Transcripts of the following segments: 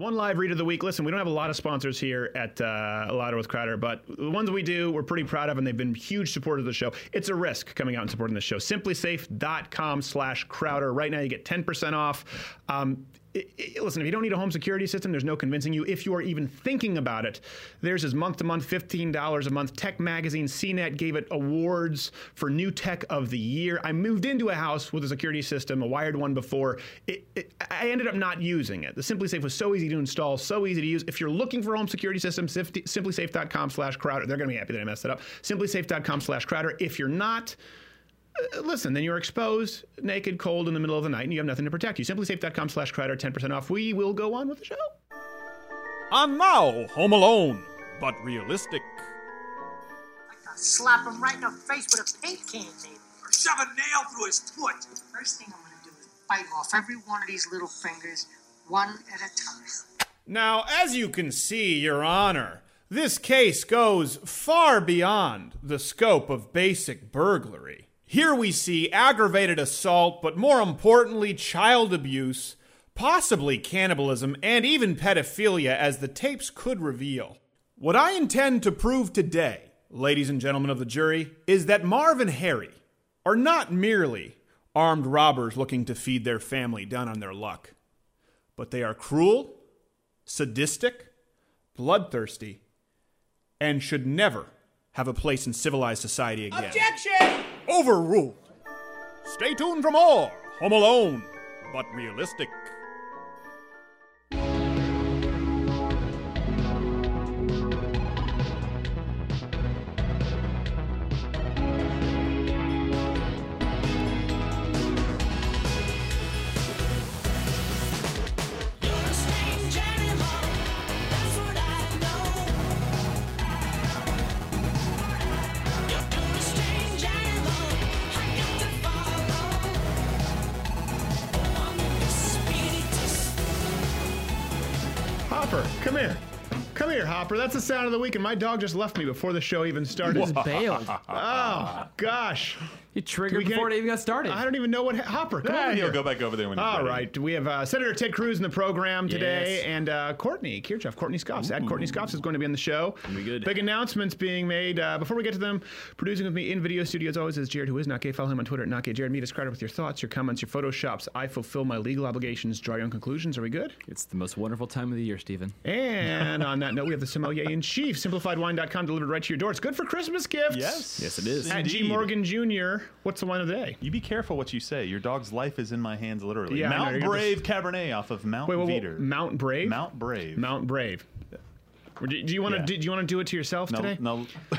One live read of the week. Listen, we don't have a lot of sponsors here at uh, Louder with Crowder, but the ones we do, we're pretty proud of, and they've been huge supporters of the show. It's a risk coming out and supporting the show. SimpliSafe.com slash Crowder. Right now, you get 10% off. Um, listen, if you don't need a home security system, there's no convincing you. If you are even thinking about it, theirs is month to month, $15 a month. Tech Magazine, CNET gave it awards for new tech of the year. I moved into a house with a security system, a wired one before. It, it, I ended up not using it. The SimpliSafe was so easy to install, so easy to use. If you're looking for a home security system, Sifty- SimpliSafe.com slash Crowder. They're going to be happy that I messed it up. SimpliSafe.com slash Crowder. If you're not, Uh, listen, then you're exposed, naked, cold in the middle of the night, and you have nothing to protect you. SimpliSafe.com slash Crowder, 10% off. We will go on with the show. And now, Home Alone, but realistic. I gotta slap him right in the face with a paint can, maybe. Or shove a nail through his foot. First thing I'm gonna do is bite off every one of these little fingers, one at a time. Now, as you can see, Your Honor, this case goes far beyond the scope of basic burglary. Here we see aggravated assault, but more importantly, child abuse, possibly cannibalism, and even pedophilia, as the tapes could reveal. What I intend to prove today, ladies and gentlemen of the jury, is that Marv and Harry are not merely armed robbers looking to feed their family down on their luck, but they are cruel sadistic, bloodthirsty, and should never have a place in civilized society again. Objection! Overruled. Stay tuned for more Home Alone, but realistic. Hopper, come here. Come here, Hopper. That's the sound of the week, and my dog just left me before the show even started. Bailed. Oh, gosh. He triggered We before it even got started. I don't even know what. Hopper, come Ah, over he'll here. go back over there when he's All ready. right, we have uh, Senator Ted Cruz in the program today, Yes. and uh, Courtney Kirchoff, Courtney Scoffs. At Courtney Scoffs is going to be on the show. be good. Big announcements being made. Uh, before we get to them, producing with me in video studio as always is Jared, who is not gay. Follow him on Twitter at not gay. Jared, meet us Crowder with your thoughts, your comments, your photoshops. I fulfill my legal obligations. Draw your own conclusions. Are we good? It's the most wonderful time of the year, Stephen. And on that note, we have the sommelier in chief, simplifiedwine.com, delivered right to your door. It's good for Christmas gifts. Yes. Yes, it is. At G Morgan Jr., what's the wine of the day? You be careful what you say. Your dog's life is in my hands, literally. Yeah, Mount Brave Cabernet off of Mount Wait, wait, wait, Veeder. Mount Brave? Mount Brave. Mount Brave. Or Do do you want to Yeah. do, do you want to do it to yourself no, today? no. Do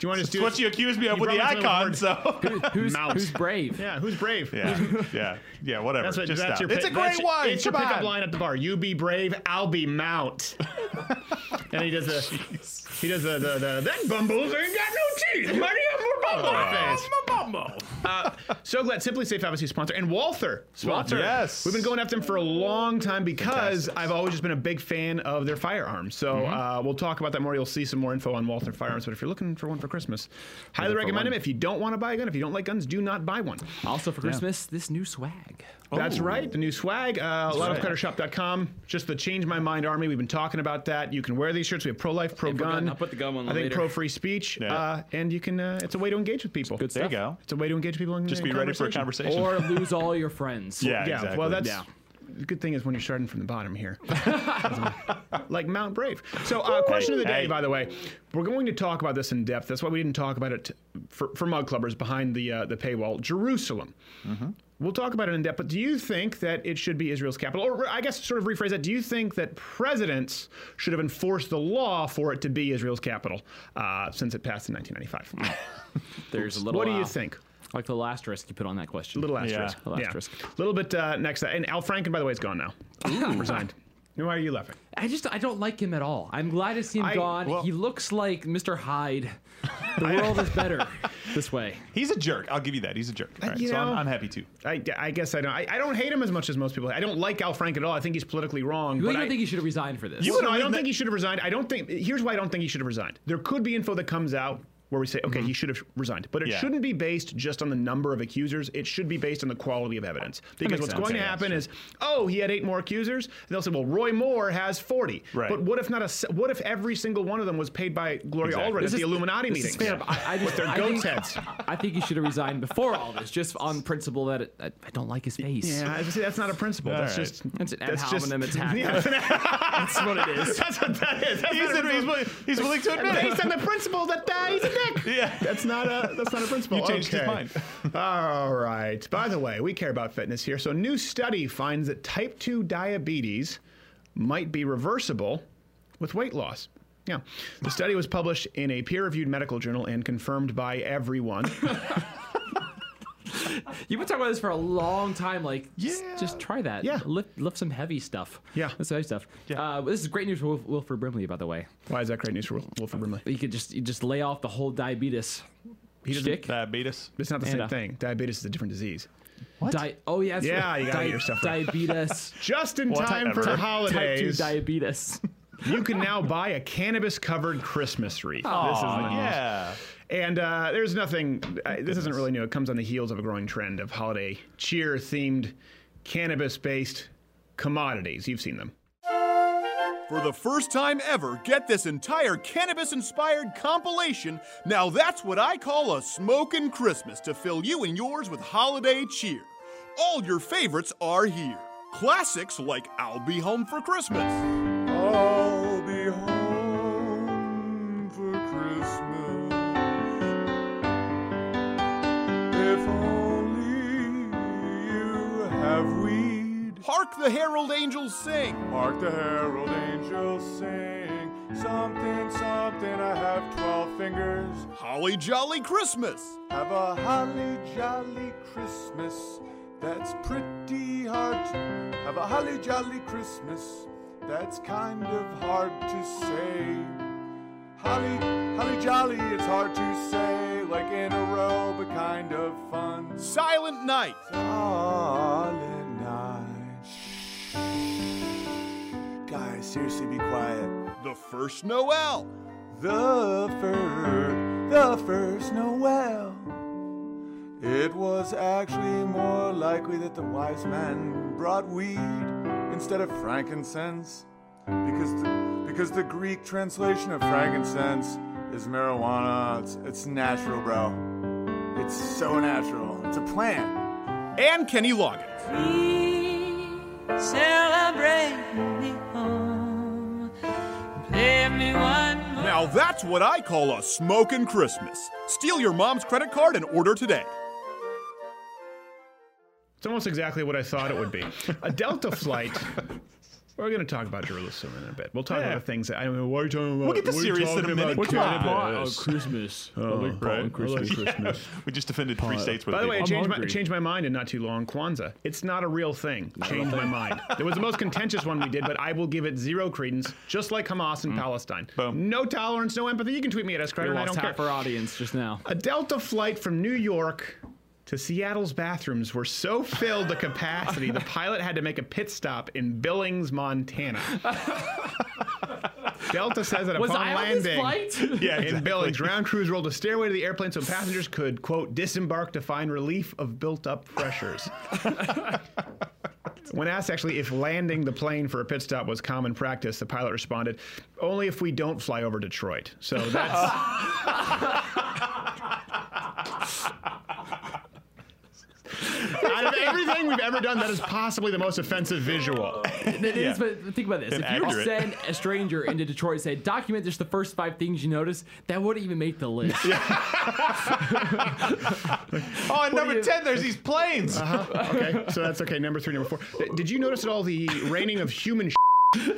you want to just do It's what it? you accused me of You with the brought me to icon, word. so. Who's, who's brave? Yeah, who's brave? yeah, yeah, yeah, whatever. That's what. Just that's stop. your. it's a great that's your- wine. It's your pickup on. line at the bar. You be brave, I'll be Mount. and he does the. He does the the, the that Bumbles ain't got no teeth. Money up more bumble face. Uh, so glad SimpliSafe obviously sponsor and Walther sponsor. Yes. we've been going after them for a long time because Fantastic. I've always just been a big fan of their firearms. So Mm-hmm. uh, we'll talk about that more. You'll see some more info on Walther firearms. But if you're looking for one for Christmas, highly recommend one. them. If you don't want to buy a gun, if you don't like guns, do not buy one. Also for Christmas, this new swag. That's right. The new swag, uh, right. loudofcuttershop.com. Just the Change My Mind Army. We've been talking about that. You can wear these shirts. We have pro life, pro Hey, pro gun. gun. I'll put the gun one I think later. pro free speech. Yeah. Uh, and you can. Uh, it's a way to engage with people. Good There you go. It's a way to engage people. In, Just in be ready for a conversation. Or lose all your friends. yeah, Yeah. exactly. Well, that's. Yeah. The good thing is when you're starting from the bottom here, like Mount Brave. So, uh, question of the day, hey. by the way, we're going to talk about this in depth. That's why we didn't talk about it for, for mug clubbers behind the uh, the paywall. Jerusalem. We'll talk about it in depth, but do you think that it should be Israel's capital? Or I guess sort of rephrase that. Do you think that presidents should have enforced the law for it to be Israel's capital uh, since it passed in 1995? There's a little. what do you uh, think? Like the last risk you put on that question. Little asterisk. Little asterisk. A little bit uh, next. And Al Franken, by the way, is gone now. Resigned. Why are you laughing? I just I don't like him at all. I'm glad to see him I- gone. well- he looks like Mr. Hyde. The world is better this way. He's a jerk. I'll give you that. He's a jerk. All right, you so I'm, I'm happy too. I, I guess I don't. I, I don't hate him as much as most people. I don't like Al Franken at all. I think he's politically wrong. You but don't I, think he should have resigned for this? Well, no, I don't been think he should have resigned. I don't think. Here's why I don't think he should have resigned. There could be info that comes out where we say, okay, he should have resigned. But it Yeah. shouldn't be based just on the number of accusers. It should be based on the quality of evidence. Because what's sense. going to happen sure. is, oh, he had eight more accusers. And they'll say, well, Roy Moore has 40. Right. But what if not a? What if every single one of them was paid by Gloria Exactly. Allred at the Illuminati this meetings? is fair, but I, I just, with their I goats think, heads. I think he should have resigned before all this, just on principle that it, I, I don't like his face. Yeah, I see, that's not a principle. All that's right. just It's an ad that's just hominem attack. Yeah, that's, what it is. that's what that is. That's He's, he's, willing, he's willing to admit based on the principle that uh, he's a dick. Yeah. That's not a that's not a principle. You changed his Okay. mind. All right. By the way, we care about fitness here. So, a new study finds that type 2 diabetes might be reversible with weight loss. Yeah. The study was published in a peer reviewed medical journal and confirmed by everyone. You've been talking about this for a long time. Like, just, Yeah. just try that. Yeah. Lift, lift some heavy stuff. Yeah. Lift some heavy stuff. Yeah. Uh, this is great news for Wilf, Wilford Brimley, by the way. Why is that great news for Wilford Brimley? You could just you just lay off the whole diabetes. He doesn't- shtick. Diabetes. It's not the And, same uh, thing. Diabetes is a different disease. Di- oh yeah, that's Yeah, right. you gotta get your stuff right. Diabetes. Just in What time type- for type- type two holidays, diabetes. you can now buy a cannabis-covered Christmas wreath. this is Oh, the news. yeah. And uh, there's nothing. Uh, this isn't really new. It comes on the heels of a growing trend of holiday cheer-themed, cannabis-based commodities. You've seen them. For the first time ever, get this entire cannabis inspired compilation. Now that's what I call a smokin' Christmas to fill you and yours with holiday cheer. All your favorites are here. Classics like I'll Be Home for Christmas. Hark the herald angels sing. Hark the herald angels sing. Something, something, I have 12 fingers. Holly jolly Christmas. Have a holly jolly Christmas. That's pretty hard to have a holly jolly Christmas. That's kind of hard to say. Holly, holly jolly, it's hard to say, like in a row, but kind of fun. Silent night. Silent seriously, be quiet. The first Noel. The first, the first Noel. It was actually more likely that the wise man brought weed instead of frankincense, because the, because the Greek translation of frankincense is marijuana. It's, it's natural, bro. It's so natural. It's a plant. And Kenny Loggins. We celebrate Now that's what I call a smokin' Christmas. Steal your mom's credit card and order today. It's almost exactly what I thought it would be. A Delta flight. We're going to talk about Jerusalem in a bit. We'll talk Yeah. about the things that I mean. What are you talking about? We'll get to What are you serious in a talking minute. about Come on. cannabis? Christmas. Oh, right. Christmas. Christmas. We just defended three states with By the way, I changed my, changed my mind in not too long. Kwanzaa. It's not a real thing. Changed my mind. It was the most contentious one we did, but I will give it zero credence, just like Hamas in mm. Palestine. Boom. No tolerance, no empathy. You can tweet me at We Escrider, and I lost don't half care. our audience just now. A Delta flight from New York to Seattle's bathrooms were so filled to capacity, the pilot had to make a pit stop in Billings, Montana. Delta says that Was upon I on landing flight? Yeah, in. Billings, ground crews rolled a stairway to the airplane so passengers could, quote, disembark to find relief of built up pressures. When asked actually if landing the plane for a pit stop was common practice, the pilot responded, only if we don't fly over Detroit. So that's. Out of everything we've ever done, that is possibly the most offensive visual. It is, but think about this. if you were send a stranger into Detroit and say, document just the first five things you notice, that wouldn't even make the list. Oh, and number you- 10, there's these planes. Uh-huh. Okay, so that's okay. Number three, number four. Did you notice at all the raining of human?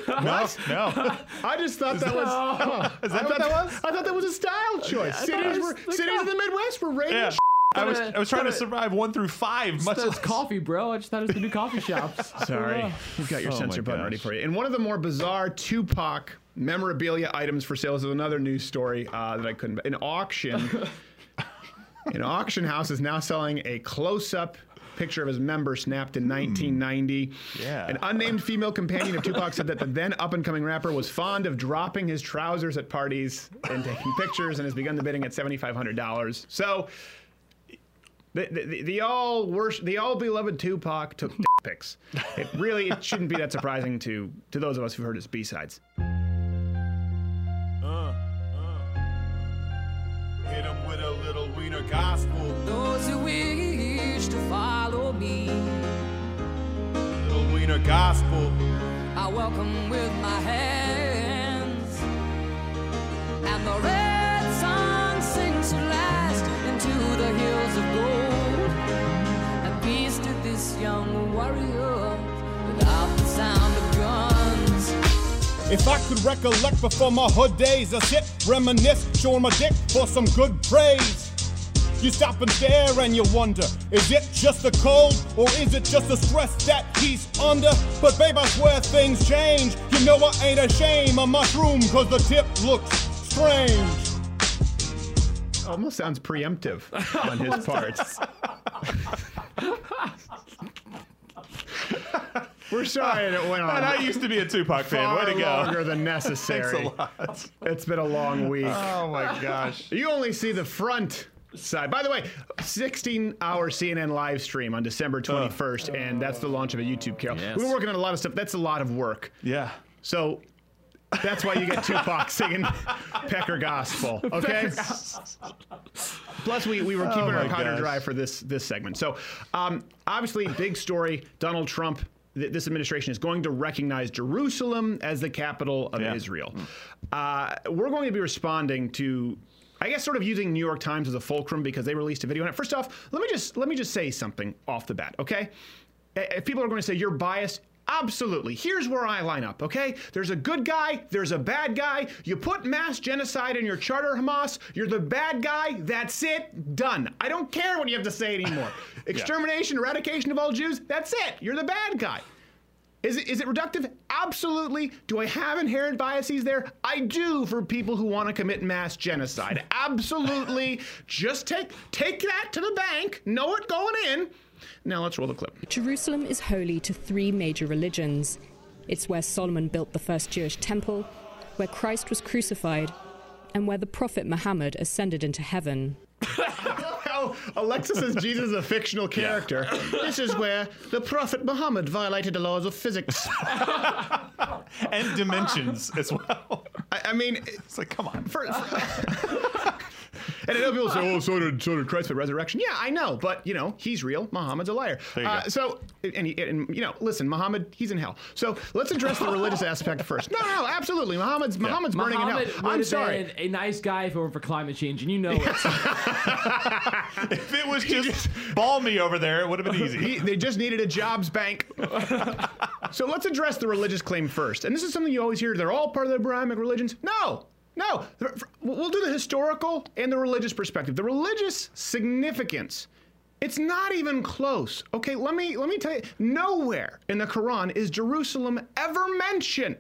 No, no. I just thought that was. oh, Is that I what thought, that was? I thought that was a style choice. I thought cities were cities in the Midwest were raining. Yeah. I was, I was trying to survive one through five. Much That's less- coffee, bro. I just thought it was the new coffee shops. Sorry, we've got your Oh censor button gosh. ready for you. And one of the more bizarre Tupac memorabilia items for sale is another news story uh, that I couldn't. An auction. An auction house is now selling a close-up picture of his member snapped in 1990. Yeah. An unnamed female companion of Tupac said that the then up and coming rapper was fond of dropping his trousers at parties and taking pictures and has begun the bidding at $7,500. So. The, the, the all worship, the all beloved Tupac took pics. It really it shouldn't be that surprising to to those of us who've heard his B sides. Uh, uh. Hit him with a little wiener gospel. Those who wish to follow me, Little wiener gospel. I welcome with my hands. And the red sun sinks at last into the hills of gold. And peace to this young warrior without the sound of guns. If I could recollect before my hood days, I sit, reminisce, showing my dick for some good praise. You stop and stare and you wonder, is it just the cold or is it just the stress that he's under? But babe, I swear things change. You know I ain't ashamed of mushroom cause the tip looks strange. Almost sounds preemptive on his part. We're sorry it went on. And I used to be a Tupac fan. Way to go. longer than necessary. Thanks a lot. It's been a long week. Oh my gosh. You only see the front side. By the way, 16-hour CNN live stream on December 21st, and that's the launch of a YouTube channel. Yes. We're working on a lot of stuff. That's a lot of work. Yeah. So that's why you get Tupac singing Pecker Gospel. Okay. Plus, we, we were keeping Oh our powder gosh. dry for this this segment. So, um, obviously, big story. Donald Trump. th- This administration is going to recognize Jerusalem as the capital of Yeah. Israel. Uh, we're going to be responding to, I guess, sort of using New York Times as a fulcrum because they released a video on it. First off, let me just let me just say something off the bat, okay? If people are going to say you're biased, absolutely. Here's where I line up, okay? There's a good guy, there's a bad guy. You put mass genocide in your charter, Hamas, you're the bad guy, that's it, done. I don't care what you have to say anymore. Extermination, eradication of all Jews, that's it. You're the bad guy. Is it, is it reductive? Absolutely. Do I have inherent biases there? I do for people who want to commit mass genocide. Absolutely. Just take take that to the bank. Know it going in. Now let's roll the clip. Jerusalem is holy to three major religions. It's where Solomon built the first Jewish temple, where Christ was crucified, and where the prophet Muhammad ascended into heaven. Alexis says Jesus is a fictional character. This is where the Prophet Muhammad violated the laws of physics. And dimensions as well. I, I mean, It's like, come on. for, and I know people say, "Oh, so did so did Christ at resurrection." Yeah, I know, but you know, he's real. Muhammad's a liar. There you uh, go. So, and, he- and you know, listen, Muhammad, he's in hell. So let's address the religious aspect first. No, no, absolutely, Muhammad's Muhammad's burning Muhammad in hell. I'm sorry. been a nice guy if it weren't for climate change, and you know it. If it was just balmy over there, it would have been easy. He- they just needed a jobs bank. so let's address the religious claim first. And this is something you always hear. They're all part of the Abrahamic religions. No, no. We'll do the historical and the religious perspective. The religious significance. It's not even close. Okay, let me let me tell you. Nowhere in the Quran is Jerusalem ever mentioned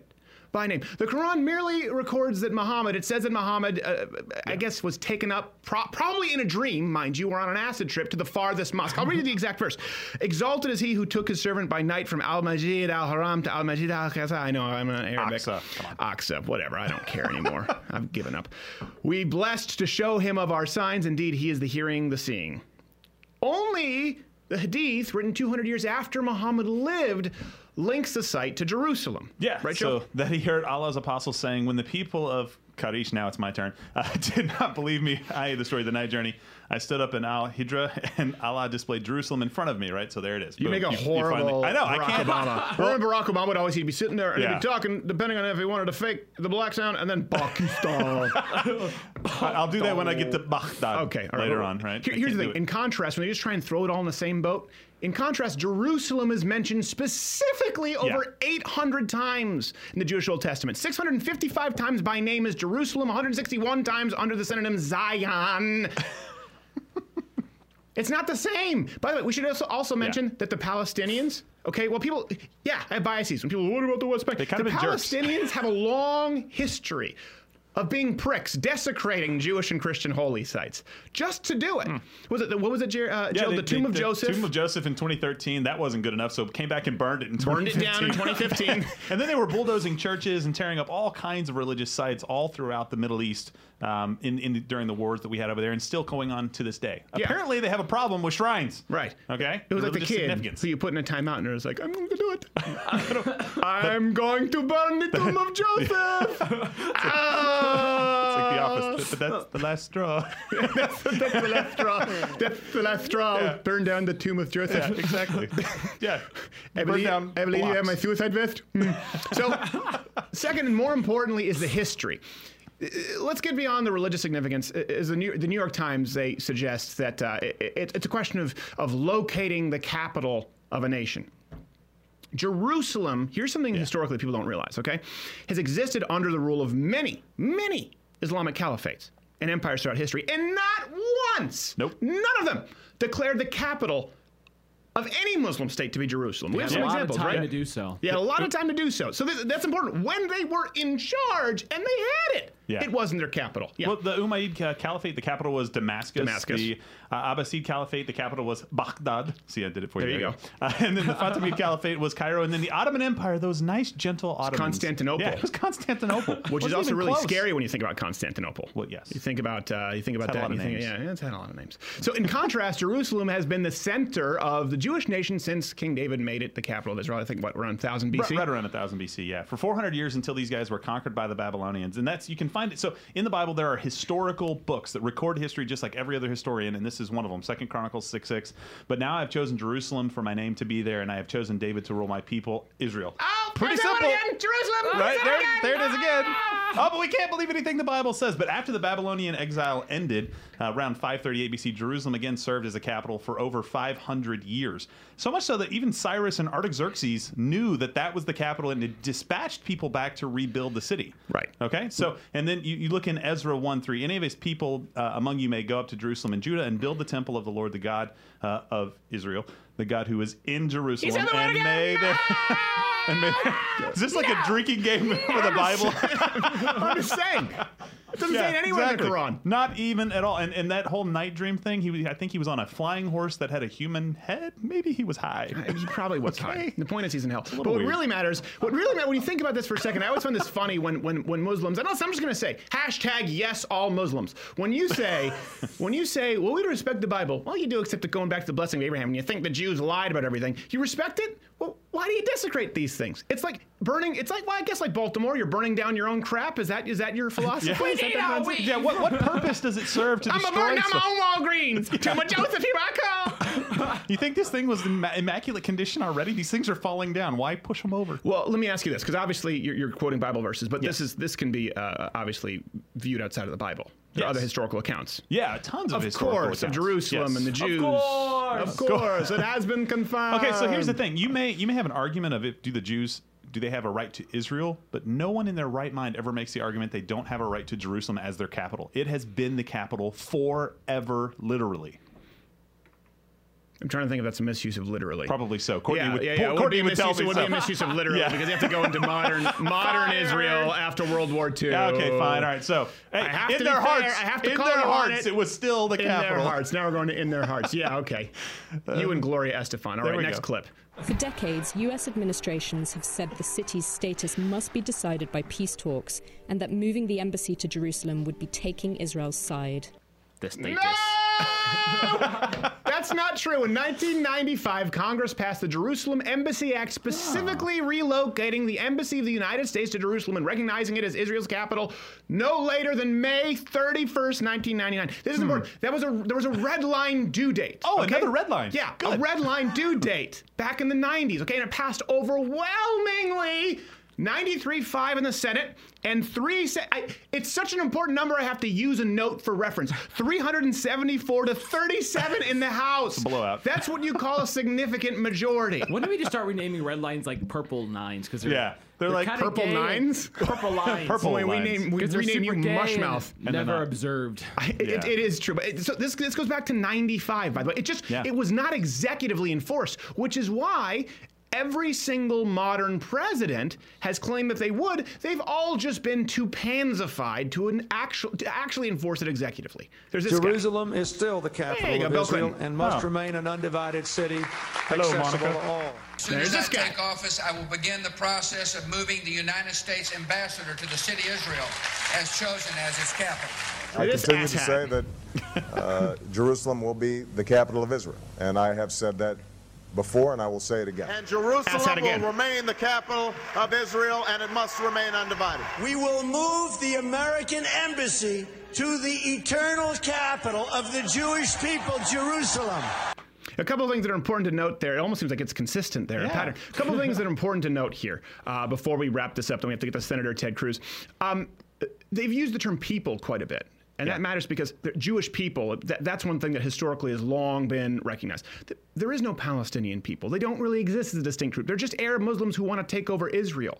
by name. The Quran merely records that Muhammad, it says that Muhammad, uh, I guess, was taken up, pro- probably in a dream, mind you, or on an acid trip to the farthest mosque. I'll read you the exact verse. Exalted is he who took his servant by night from Al Majid al Haram to Al Majid al Qaza. I know I'm not Arabic. Aqsa, come on. Aqsa, whatever. I don't care anymore. I've given up. We blessed to show him of our signs. Indeed, he is the hearing, the seeing. Only the Hadith, written 200 years after Muhammad lived, links the site to Jerusalem. Yeah. Right, so that he heard Allah's apostles saying, when the people of Karish, now it's my turn, uh, did not believe me, i.e. the story of the night journey, I stood up in Al Hidra and Allah displayed Jerusalem in front of me, right? So there it is. You Boom. make a you finally- horrible I know, Barack I can't. Obama. Remember Barack Obama would always he'd be sitting there and he'd be talking, depending on if he wanted to fake the black sound, and then Pakistan. I'll do that when I get to Baghdad Okay, right. later well, on, right? Here- here's the thing. In contrast, when they just try and throw it all in the same boat, in contrast, Jerusalem is mentioned specifically over 800 times in the Jewish Old Testament. 655 times by name is Jerusalem, 161 times under the synonym Zion. It's not the same. By the way, we should also, also mention that the Palestinians, okay, well, people, yeah, I have biases. When people, what about the West Bank? They kind the of. Palestinians have a long history of being pricks, desecrating Jewish and Christian holy sites, just to do it. Was it the- what was it, Jer- uh, Joe? they- the tomb they- of Joseph. Tomb of Joseph in 2013. That wasn't good enough, so came back and burned it in Burned it down in 2015. and then they were bulldozing churches and tearing up all kinds of religious sites all throughout the Middle East um, in, in during the wars that we had over there, and still going on to this day. Yeah. Apparently, they have a problem with shrines. Right. Okay. It was like the kid who you put in a timeout and it was like, I'm going to do it. I'm going to burn the tomb of Joseph. It's like the Ah. opposite, but that's the last straw. That's the last straw. That's the last straw. Yeah. Burn down the tomb of Joseph. yeah, exactly. Yeah. I Burn believe, down I believe you have my suicide vest. Hmm. So, second and more importantly is the history. Let's get beyond the religious significance. As the New, the New York Times, they suggest that uh, it, it- it's a question of, of locating the capital of a nation. Jerusalem, here's something historically people don't realize, okay, has existed under the rule of many, many Islamic caliphates and empires throughout history, and not once, Nope. none of them declared the capital of any Muslim state to be Jerusalem. We have Had some a lot examples, of time right? to do so. Yeah, a lot of time to do so. So th- that's important. When they were in charge and they had it, Yeah. it wasn't their capital. Yeah. Well, the Umayyad Caliphate, the capital was Damascus. Damascus. The uh, Abbasid Caliphate, the capital was Baghdad. See, I did it for There you. you go. Uh, and then the Fatimid Caliphate was Cairo. And then the Ottoman Empire, those nice, gentle Ottomans. Constantinople. Yeah, it was Constantinople. which is also really close. scary when you think about Constantinople. Well, yes. You think about uh, you think about It's had a that. lot and of you think, yeah, it's had a lot of names. So, in contrast, Jerusalem has been the center of the Jewish nation since King David made it the capital of Israel. I think what around 1000 BC. Right, right around 1000 BC, yeah. For 400 years until these guys were conquered by the Babylonians. And that's, you can find it. So in the Bible, there are historical books that record history just like every other historian, and this is one of them, Second Chronicles 6 6. But now I've chosen Jerusalem for my name to be there, and I have chosen David to rule my people, Israel. Oh, Pretty simple. again, Jerusalem. Right there, that there it again. is again. Ah. Oh, but we can't believe anything the Bible says. But after the Babylonian exile ended, uh, around 538 BC, Jerusalem again served as a capital for over 500 years. So much so that even Cyrus and Artaxerxes knew that that was the capital and had dispatched people back to rebuild the city. Right. Okay. So, and then you, you look in Ezra 1 3. Any of his people uh, among you may go up to Jerusalem and Judah and build the temple of the Lord, the God uh, of Israel, the God who is in Jerusalem. the and again. Ah! may there. and is this like a drinking game for the Bible? I'm just saying. It doesn't say it anywhere exactly. in the Quran. Not even at all. And, and that whole night dream thing, he I think he was on a flying horse that had a human head. Maybe he was high. He probably was Okay. high. The point is he's in hell. But what weird. really matters, what really matters, when you think about this for a second, I always find this funny when when when Muslims, and also I'm just going to say hashtag yes all Muslims. When you say, when you say, well, we respect the Bible. Well, you do, except going back to the blessing of Abraham, and you think the Jews lied about everything. You respect it. Well, why do you desecrate these things? It's like burning. It's like well, I guess like Baltimore, you're burning down your own crap. Is that is that your philosophy? Yeah. Is that the concept? yeah, what, what purpose does it serve to I'm a destroy burn down stuff? my own Walgreens. Too much Joseph, here I come. You think this thing was in ma- immaculate condition already? These things are falling down. Why push them over? Well, let me ask you this, because obviously you're, you're quoting Bible verses, but this is this can be uh, obviously viewed outside of the Bible. Are Yes. other historical accounts. Yeah, tons of Of historical course, of accounts. Jerusalem Yes. and the Jews. course. of course, it has been confirmed. Okay, so here's the thing. You may you may have an argument of if do the Jews do they have a right to Israel? But no one in their right mind ever makes the argument they don't have a right to Jerusalem as their capital. It has been the capital forever, literally. I'm trying to think if that's a misuse of literally. Probably so. Courtney yeah, would, yeah, yeah. It would be would tell misuse, it would so. be a misuse of literally Yeah. because you have to go into modern modern Israel after World War II. Yeah, okay, fine. All right. So, hey, in their fair, hearts, I have to in call their you on hearts, it. it. was still the In capital. their hearts. Now we're going to in their hearts. Yeah, okay. You and Gloria Estefan. All There right, we next go. clip. For decades, US administrations have said the city's status must be decided by peace talks and that moving the embassy to Jerusalem would be taking Israel's side. The status. That's not true. In 1995, Congress passed the Jerusalem Embassy Act, specifically ah. relocating the embassy of the United States to Jerusalem and recognizing it as Israel's capital no later than May 31st, 1999. This is hmm. important. That was a there was a red line due date. Oh, okay? another red line. Yeah, a Good. red line due date back in the 90s. Okay, and it passed overwhelmingly. 93.5 in the Senate and three. Se- I, it's such an important number. I have to use a note for reference. 374 to 37 in the House. blowout. That's what you call a significant majority. When do we just start renaming red lines like purple nines? Because they're Yeah, they're like purple nines? Purple lines. Purple Boy, we lines. name we Because they're rename you super gay and Mushmouth. And they're Never observed. It, it- Yeah. it is true, but it, so this this goes back to '95. By the way, it just Yeah. it was not executively enforced, which is why Every single modern president has claimed that they would. They've all just been too pansified to an actual to actually enforce it executively. There's this guy. Jerusalem is still the capital go, of Bill Israel Clinton. and must Oh. remain an undivided city Hello, accessible Monica. to all. As soon There's as I guy. take office, I will begin the process of moving the United States ambassador to the city Israel as chosen as its capital. I This continue to say that uh, Jerusalem will be the capital of Israel, and I have said that before, and I will say it again. And Jerusalem again. will remain the capital of Israel, and it must remain undivided. We will move the American embassy to the eternal capital of the Jewish people, Jerusalem. A couple of things that are important to note there. It almost seems like it's consistent there, a pattern. A couple of things that are important to note here uh, before we wrap this up. Then we have to get to Senator Ted Cruz. Um, they've used the term people quite a bit. And that matters because Jewish people, that, that's one thing that historically has long been recognized. There is no Palestinian people. They don't really exist as a distinct group. They're just Arab Muslims who want to take over Israel.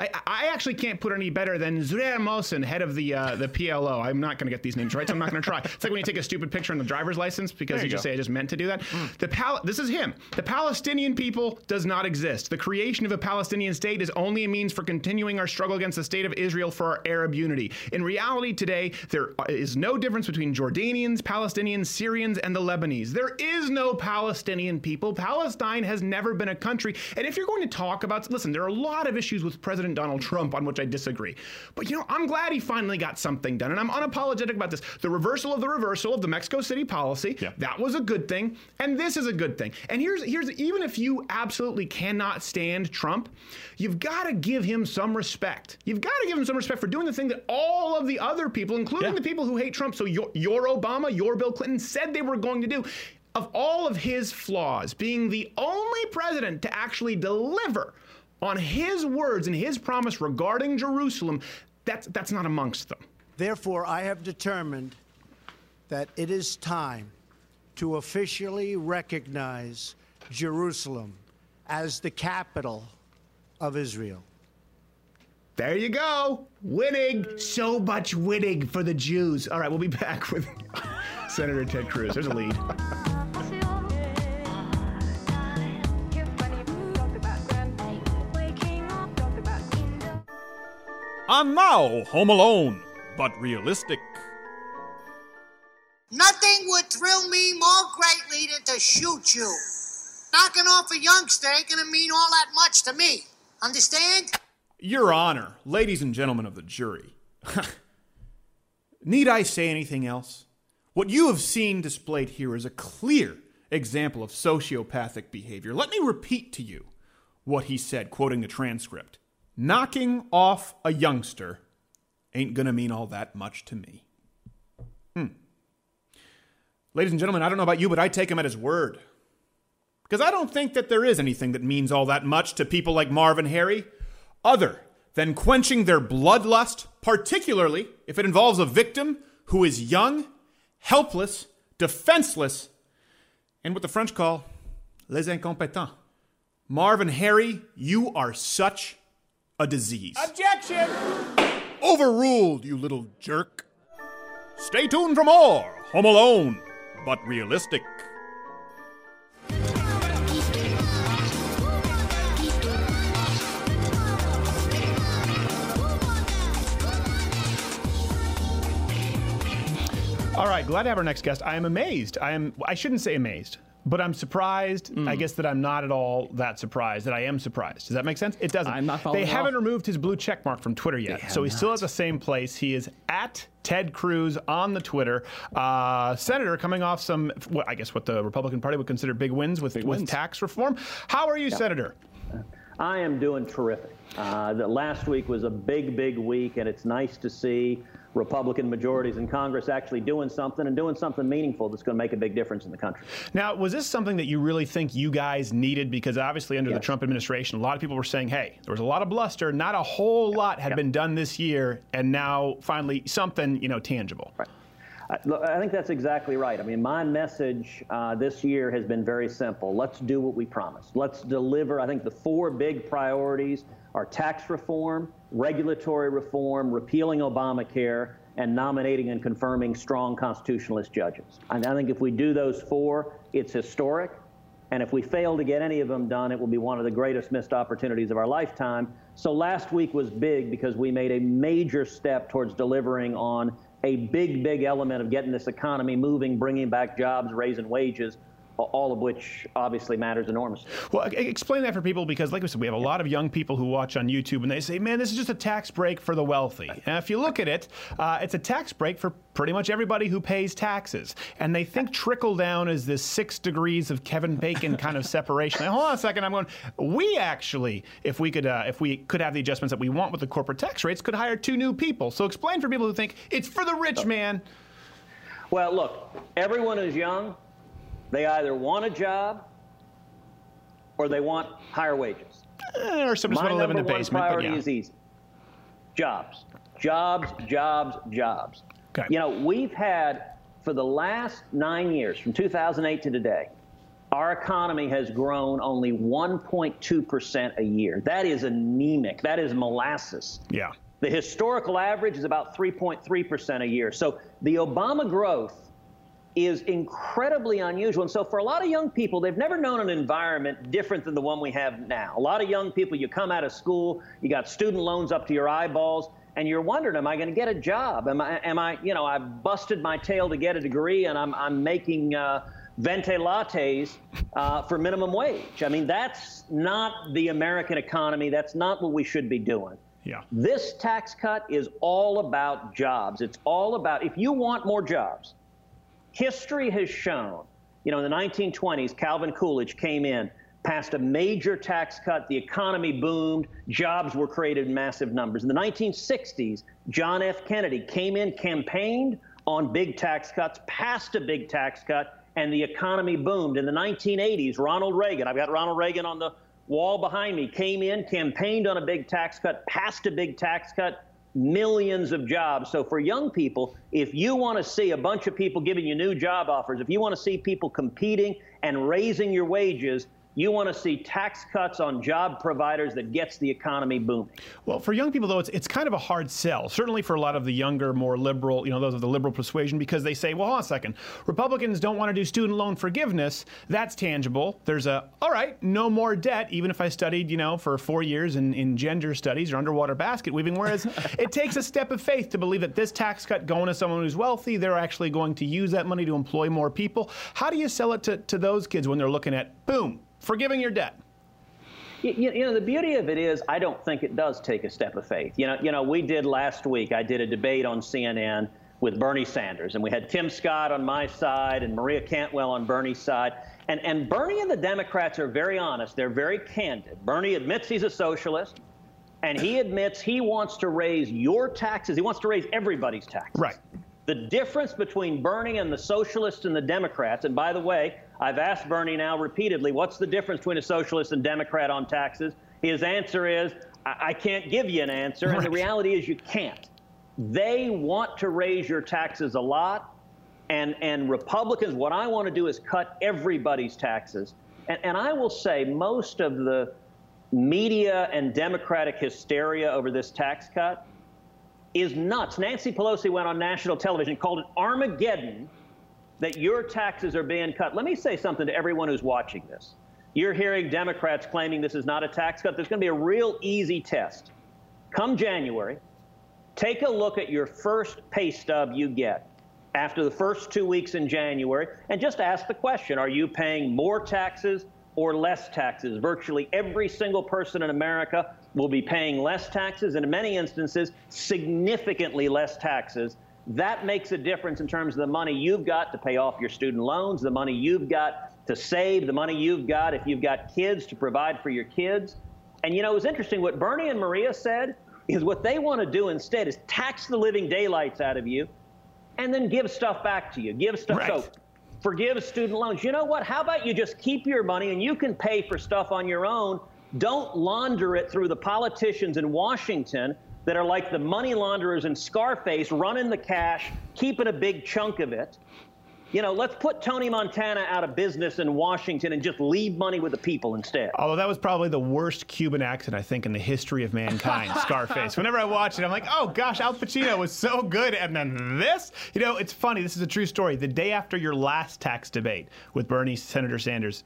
I, I actually can't put any better than Zuhair Mohsen, head of the uh, the PLO. I'm not going to get these names right, so I'm not going to try. It's like when you take a stupid picture on the driver's license because you you just go. say I just meant to do that. The Pal- this is him. The Palestinian people does not exist. The creation of a Palestinian state is only a means for continuing our struggle against the state of Israel for our Arab unity. In reality, today there is no difference between Jordanians, Palestinians, Syrians, and the Lebanese. There is no Palestinian people. Palestine has never been a country. And if you're going to talk about, listen, there are a lot of issues with President Donald Trump on which I disagree. But you know, I'm glad he finally got something done, and I'm unapologetic about this. The reversal of the reversal of the Mexico City policy. Yeah. That was a good thing, and this is a good thing. And here's here's even if you absolutely cannot stand Trump, you've got to give him some respect. You've got to give him some respect for doing the thing that all of the other people, including Yeah. the people who hate Trump, so your, your Obama, your Bill Clinton, said they were going to do. Of all of his flaws, being the only president to actually deliver on his words and his promise regarding Jerusalem, that's that's not amongst them. Therefore, I have determined that it is time to officially recognize Jerusalem as the capital of Israel. There you go. Winning. So much winning for the Jews. All right, we'll be back with Senator Ted Cruz. There's a lead. And now, Home Alone, but realistic. Nothing would thrill me more greatly than to shoot you. Knocking off a youngster ain't gonna mean all that much to me. Understand? Your Honor, ladies and gentlemen of the jury. Need I say anything else? What you have seen displayed here is a clear example of sociopathic behavior. Let me repeat to you what he said, quoting the transcript. Knocking off a youngster ain't gonna mean all that much to me. Hmm. Ladies and gentlemen, I don't know about you, but I take him at his word. Because I don't think that there is anything that means all that much to people like Marv and Harry, other than quenching their bloodlust, particularly if it involves a victim who is young, helpless, defenseless, and what the French call les incompetents. Marv and Harry, you are such a disease. Objection! Overruled, you little jerk. Stay tuned for more Home Alone, but realistic. All right, glad to have our next guest. I am amazed. I am. I shouldn't say amazed, but I'm surprised. I guess that I'm not at all that surprised. That I am surprised. Does that make sense? It doesn't. I'm not following They at haven't removed his blue check mark from Twitter yet, so he's still at the same place. He is at Ted Cruz on the Twitter. Uh, Senator coming off some, what I guess, what the Republican Party would consider big wins with with wins. tax reform. How are you, Senator? I am doing terrific. Uh, the last week was a big, big week, and it's nice to see Republican majorities in Congress actually doing something and doing something meaningful that's going to make a big difference in the country. Now, was this something that you really think you guys needed? Because obviously, under the Trump administration, a lot of people were saying, hey, there was a lot of bluster, not a whole lot had been done this year, and now finally something, you know, tangible. I, look, I think that's exactly right. I mean, my message uh, this year has been very simple. Let's do what we promised. Let's deliver. I think the four big priorities are tax reform, regulatory reform, repealing Obamacare, and nominating and confirming strong constitutionalist judges. And I think if we do those four, it's historic. And if we fail to get any of them done, it will be one of the greatest missed opportunities of our lifetime. So last week was big because we made a major step towards delivering on a big, big element of getting this economy moving, bringing back jobs, raising wages all of which obviously matters enormously. Well, explain that for people because, like we said, we have a lot of young people who watch on YouTube and they say, man, this is just a tax break for the wealthy. And if you look at it, uh, it's a tax break for pretty much everybody who pays taxes. And they think trickle down is this six degrees of Kevin Bacon kind of separation. Now, hold on a second. I'm going, we actually, if we could, uh, if we could have the adjustments that we want with the corporate tax rates, could hire two new people. So explain for people who think it's for the rich man. Well, look, everyone is young they either want a job or they want higher wages. Eh, or some just My want to live in the basement. but priority yeah. is easy. Jobs, jobs, jobs, jobs. Okay. You know, we've had for the last nine years, from 2008 to today, our economy has grown only 1.2% a year. That is anemic. That is molasses. Yeah. The historical average is about 3.3% a year. So the Obama growth is incredibly unusual. And so for a lot of young people, they've never known an environment different than the one we have now. A lot of young people, you come out of school, you got student loans up to your eyeballs, and you're wondering, am I going to get a job? Am I, am I, you know, I busted my tail to get a degree and I'm, I'm making uh, venti lattes uh, for minimum wage. I mean, that's not the American economy. That's not what we should be doing. Yeah. This tax cut is all about jobs. It's all about, if you want more jobs, history has shown, you know, in the 1920s, Calvin Coolidge came in, passed a major tax cut, the economy boomed, jobs were created in massive numbers. In the 1960s, John F. Kennedy came in, campaigned on big tax cuts, passed a big tax cut, and the economy boomed. In the 1980s, Ronald Reagan, I've got Ronald Reagan on the wall behind me, came in, campaigned on a big tax cut, passed a big tax cut, millions of jobs. So for young people, if you want to see a bunch of people giving you new job offers, if you want to see people competing and raising your wages, you want to see tax cuts on job providers that gets the economy booming. Well, for young people, though, it's, it's kind of a hard sell, certainly for a lot of the younger, more liberal, you know, those of the liberal persuasion, because they say, well, hold on a second. Republicans don't want to do student loan forgiveness. That's tangible. There's a, all right, no more debt, even if I studied, you know, for four years in, in gender studies or underwater basket weaving. Whereas it takes a step of faith to believe that this tax cut going to someone who's wealthy, they're actually going to use that money to employ more people. How do you sell it to, to those kids when they're looking at, boom, forgiving your debt? You, you, know, the beauty of it is, I don't think it does take a step of faith. You know, you know, we did last week. I did a debate on CNN with Bernie Sanders, and we had Tim Scott on my side and Maria Cantwell on Bernie's side. And and Bernie and the Democrats are very honest. They're very candid. Bernie admits he's a socialist, and he admits he wants to raise your taxes. He wants to raise everybody's taxes. Right. The difference between Bernie and the socialists and the Democrats, and by the way, I've asked Bernie now repeatedly, what's the difference between a socialist and Democrat on taxes? His answer is, I, I can't give you an answer. And the reality is, you can't. They want to raise your taxes a lot. And, and Republicans, what I want to do is cut everybody's taxes. And, and I will say, most of the media and Democratic hysteria over this tax cut is nuts. Nancy Pelosi went on national television, called it Armageddon that your taxes are being cut. Let me say something to everyone who's watching this. You're hearing Democrats claiming this is not a tax cut. There's going to be a real easy test. Come January, take a look at your first pay stub you get after the first two weeks in January and just ask the question Are you paying more taxes or less taxes? Virtually every single person in America will be paying less taxes, and in many instances, significantly less taxes. That makes a difference in terms of the money you've got to pay off your student loans, the money you've got to save, the money you've got if you've got kids to provide for your kids. And you know, it was interesting what Bernie and Maria said is what they want to do instead is tax the living daylights out of you and then give stuff back to you. Give stuff. Right. So forgive student loans. You know what? How about you just keep your money and you can pay for stuff on your own? Don't launder it through the politicians in Washington that are like the money launderers in Scarface, running the cash, keeping a big chunk of it. You know, let's put Tony Montana out of business in Washington and just leave money with the people instead. Although that was probably the worst Cuban accent, I think, in the history of mankind, Scarface. Whenever I watch it, I'm like, oh gosh, Al Pacino was so good. And then this, you know, it's funny. This is a true story. The day after your last tax debate with Bernie Senator Sanders,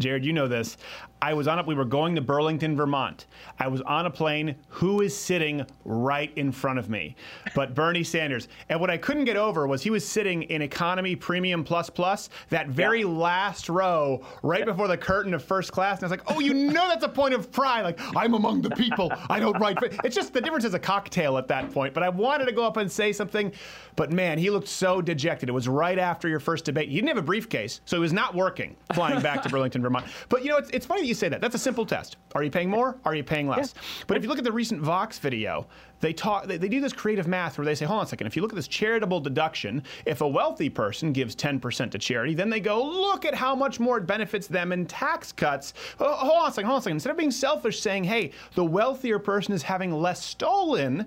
Jared, you know this. I was on it. We were going to Burlington, Vermont. I was on a plane. Who is sitting right in front of me? But Bernie Sanders. And what I couldn't get over was he was sitting in economy premium plus plus, that very last row, right before the curtain of first class. And I was like, oh, you know that's a point of pride. Like I'm among the people. I don't write. It's just the difference is a cocktail at that point. But I wanted to go up and say something. But man, he looked so dejected. It was right after your first debate. He didn't have a briefcase, so he was not working flying back to Burlington, Vermont. But you know, it's, it's funny that you say that. That's a simple test. Are you paying more? Are you paying less? But if you look at the recent Vox video, they talk. They, they do this creative math where they say, hold on a second. If you look at this charitable deduction, if a wealthy person gives 10% to charity, then they go, look at how much more it benefits them in tax cuts. Oh, hold on a second. Hold on a second. Instead of being selfish, saying, hey, the wealthier person is having less stolen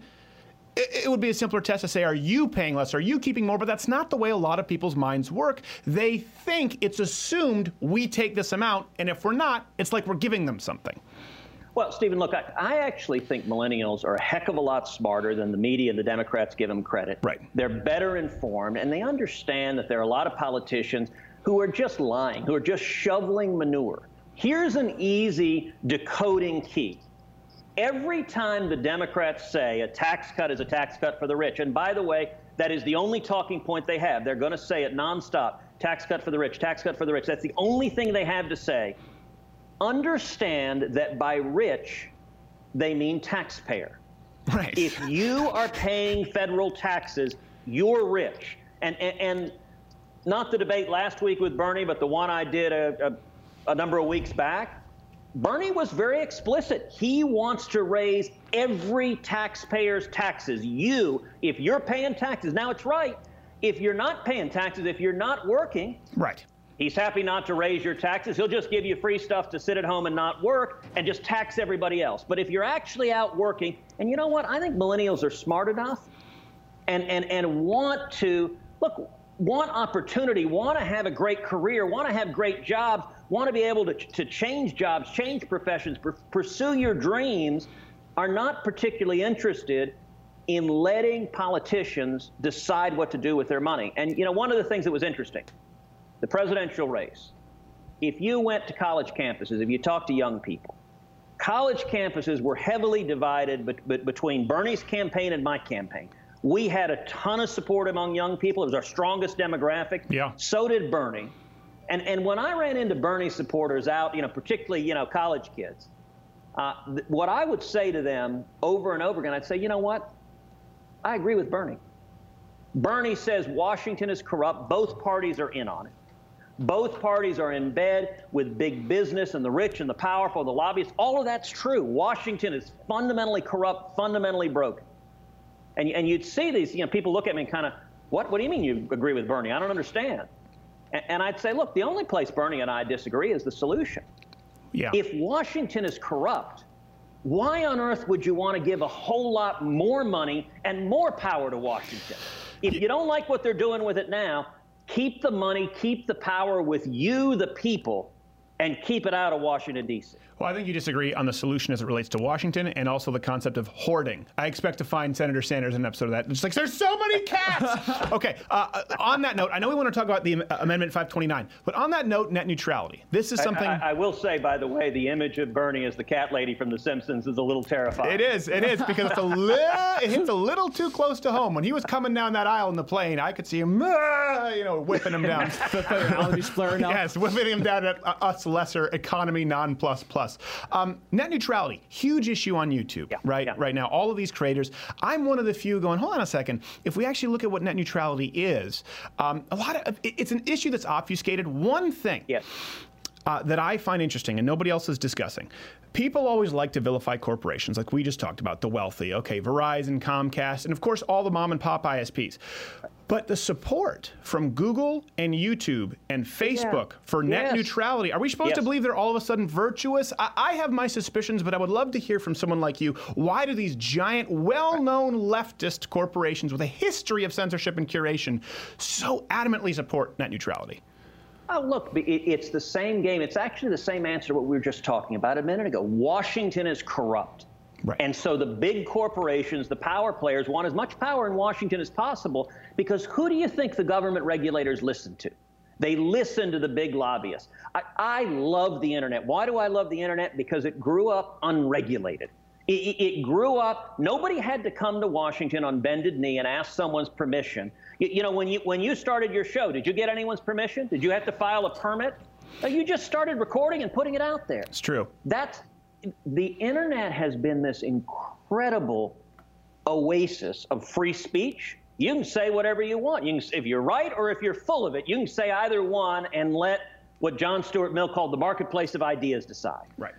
it would be a simpler test to say, are you paying less? Are you keeping more? But that's not the way a lot of people's minds work. They think it's assumed we take this amount, and if we're not, it's like we're giving them something. Well, Stephen, look, I, I, actually think millennials are a heck of a lot smarter than the media and the Democrats give them credit. Right. They're better informed, and they understand that there are a lot of politicians who are just lying, who are just shoveling manure. Here's an easy decoding key every time the Democrats say a tax cut is a tax cut for the rich, and by the way, that is the only talking point they have. They're going to say it nonstop tax cut for the rich, tax cut for the rich. That's the only thing they have to say. Understand that by rich, they mean taxpayer. Right. If you are paying federal taxes, you're rich. And, and, and not the debate last week with Bernie, but the one I did a, a, a number of weeks back Bernie was very explicit. He wants to raise every taxpayer's taxes. You, if you're paying taxes, now it's right. If you're not paying taxes, if you're not working, right. He's happy not to raise your taxes. He'll just give you free stuff to sit at home and not work and just tax everybody else. But if you're actually out working, and you know what? I think millennials are smart enough and, and, and want to look, want opportunity, want to have a great career, want to have great jobs, want to be able to, to change jobs, change professions, pr- pursue your dreams, are not particularly interested in letting politicians decide what to do with their money. And, you know, one of the things that was interesting, the presidential race, if you went to college campuses, if you talked to young people, college campuses were heavily divided be- be- between Bernie's campaign and my campaign. We had a ton of support among young people. It was our strongest demographic. Yeah. So did Bernie. And, and when I ran into Bernie supporters out, you know, particularly, you know, college kids, uh, th- what I would say to them over and over again, I'd say, you know what? I agree with Bernie. Bernie says Washington is corrupt. Both parties are in on it. Both parties are in bed with big business and the rich and the powerful, the lobbyists. All of that's true. Washington is fundamentally corrupt, fundamentally broken. And, and you'd see these, you know, people look at me and kind of, what, what do you mean you agree with Bernie? I don't understand. And I'd say, look, the only place Bernie and I disagree is the solution. Yeah. If Washington is corrupt, why on earth would you want to give a whole lot more money and more power to Washington? If you don't like what they're doing with it now, keep the money, keep the power with you, the people, and keep it out of Washington, D.C. Well, I think you disagree on the solution as it relates to Washington and also the concept of hoarding. I expect to find Senator Sanders in an episode of that. It's like, there's so many cats. okay, uh, on that note, I know we want to talk about the uh, Amendment 529, but on that note, net neutrality. This is something. I, I, I, will say, by the way, the image of Bernie as the cat lady from The Simpsons is a little terrifying. It is, it is, because it's a little, it hits a little too close to home. When he was coming down that aisle in the plane, I could see him, uh, you know, whipping him down. the allergies flaring up. Yes, whipping him down at uh, us lesser economy non plus plus. Um, net neutrality, huge issue on YouTube, yeah, right? Yeah. Right now, all of these creators. I'm one of the few going. Hold on a second. If we actually look at what net neutrality is, um, a lot of it's an issue that's obfuscated. One thing. Yes. Uh, that I find interesting and nobody else is discussing. People always like to vilify corporations, like we just talked about, the wealthy. Okay, Verizon, Comcast, and of course all the mom and pop ISPs. But the support from Google and YouTube and Facebook Yeah. for net Yes. neutrality, are we supposed to believe they're all of a sudden virtuous? I, I have my suspicions, but I would love to hear from someone like you. Why do these giant, well known leftist corporations with a history of censorship and curation so adamantly support net neutrality? Oh, look, it's the same game. It's actually the same answer to what we were just talking about a minute ago. Washington is corrupt. Right. And so the big corporations, the power players, want as much power in Washington as possible because who do you think the government regulators listen to? They listen to the big lobbyists. I, I love the internet. Why do I love the internet? Because it grew up unregulated. It, it, grew up. Nobody had to come to Washington on bended knee and ask someone's permission. You, you know, when you when you started your show, did you get anyone's permission? Did you have to file a permit? No, you just started recording and putting it out there. It's true. That's the internet has been this incredible oasis of free speech. You can say whatever you want. You can, if you're right or if you're full of it, you can say either one and let what John Stuart Mill called the marketplace of ideas decide. Right.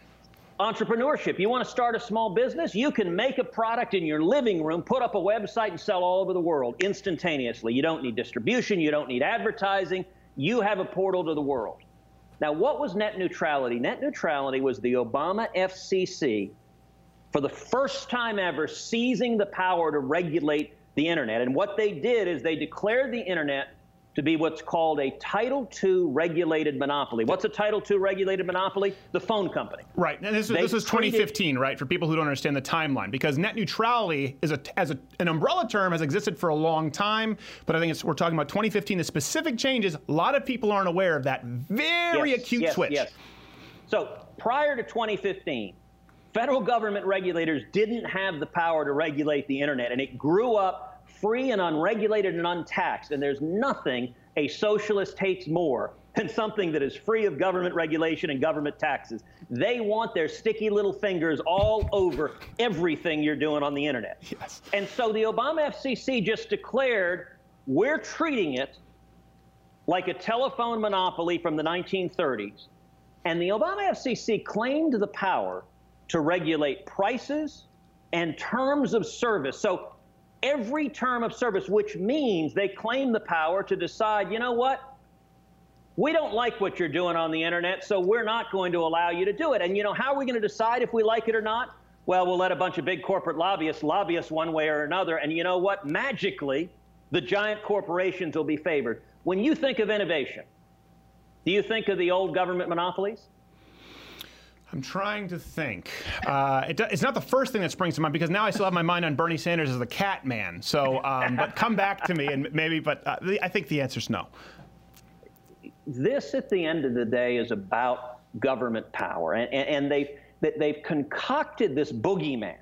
Entrepreneurship. You want to start a small business? You can make a product in your living room, put up a website, and sell all over the world instantaneously. You don't need distribution. You don't need advertising. You have a portal to the world. Now, what was net neutrality? Net neutrality was the Obama FCC, for the first time ever, seizing the power to regulate the internet. And what they did is they declared the internet to be what's called a Title II regulated monopoly. What's a Title II regulated monopoly? The phone company. Right. And this, this is treated- 2015, right? For people who don't understand the timeline, because net neutrality is a as a, an umbrella term has existed for a long time, but I think it's we're talking about 2015. The specific changes. A lot of people aren't aware of that very Yes, acute yes, switch. Yes. So prior to 2015, federal government regulators didn't have the power to regulate the internet, and it grew up free and unregulated and untaxed. And there's nothing a socialist hates more than something that is free of government regulation and government taxes. They want their sticky little fingers all over everything you're doing on the internet. Yes. And so the Obama FCC just declared we're treating it like a telephone monopoly from the 1930s. And the Obama FCC claimed the power to regulate prices and terms of service. So every term of service, which means they claim the power to decide, you know what? We don't like what you're doing on the internet, so we're not going to allow you to do it. And you know, how are we going to decide if we like it or not? Well, we'll let a bunch of big corporate lobbyists lobby us one way or another. And you know what? Magically, the giant corporations will be favored. When you think of innovation, do you think of the old government monopolies? I'm trying to think. Uh, it, it's not the first thing that springs to mind because now I still have my mind on Bernie Sanders as the cat man. So, um, but come back to me and maybe. But uh, I think the answer's no. this at the end of the day is about government power and, and, and they've they've concocted this boogeyman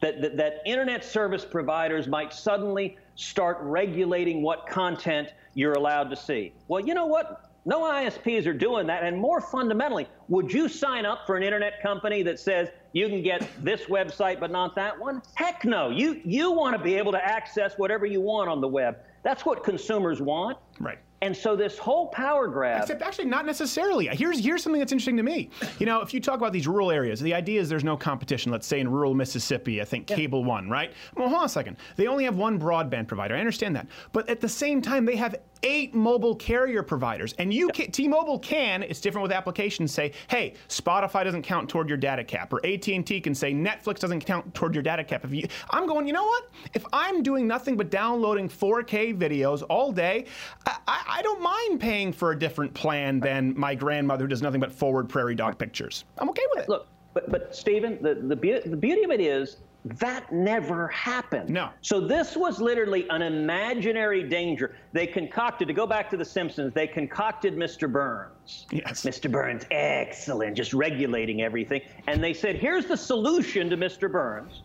that, that that internet service providers might suddenly start regulating what content you're allowed to see well you know what no isps are doing that and more fundamentally would you sign up for an internet company that says you can get this website but not that one heck no you you want to be able to access whatever you want on the web that's what consumers want Right. and so this whole power grab Except actually not necessarily. Here's here's something that's interesting to me. You know, if you talk about these rural areas, the idea is there's no competition. Let's say in rural Mississippi, I think Cable One, right? Well, hold on a second. They only have one broadband provider. I understand that, but at the same time, they have eight mobile carrier providers, and you can, T-Mobile can. It's different with applications. Say, hey, Spotify doesn't count toward your data cap, or AT&T can say Netflix doesn't count toward your data cap. If you, I'm going, you know what? If I'm doing nothing but downloading 4K videos all day, I, I, I don't mind paying for a different plan than my grandmother who does nothing but forward prairie dog pictures. I'm okay with it. Look, but but Stephen, the the, beau- the beauty of it is that never happened. No. So this was literally an imaginary danger. They concocted to go back to the Simpsons. They concocted Mr. Burns. Yes. Mr. Burns, excellent, just regulating everything. And they said, here's the solution to Mr. Burns.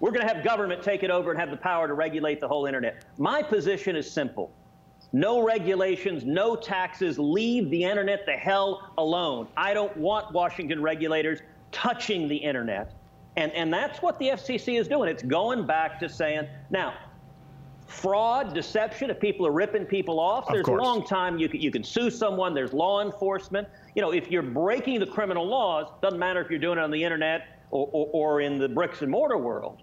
We're going to have government take it over and have the power to regulate the whole internet. My position is simple. No regulations, no taxes. Leave the internet the hell alone. I don't want Washington regulators touching the internet. And, and that's what the FCC is doing. It's going back to saying, now, fraud, deception, if people are ripping people off, Of there's a long time you can, you can sue someone. There's law enforcement. You know, if you're breaking the criminal laws, doesn't matter if you're doing it on the internet or, or, or in the bricks and mortar world.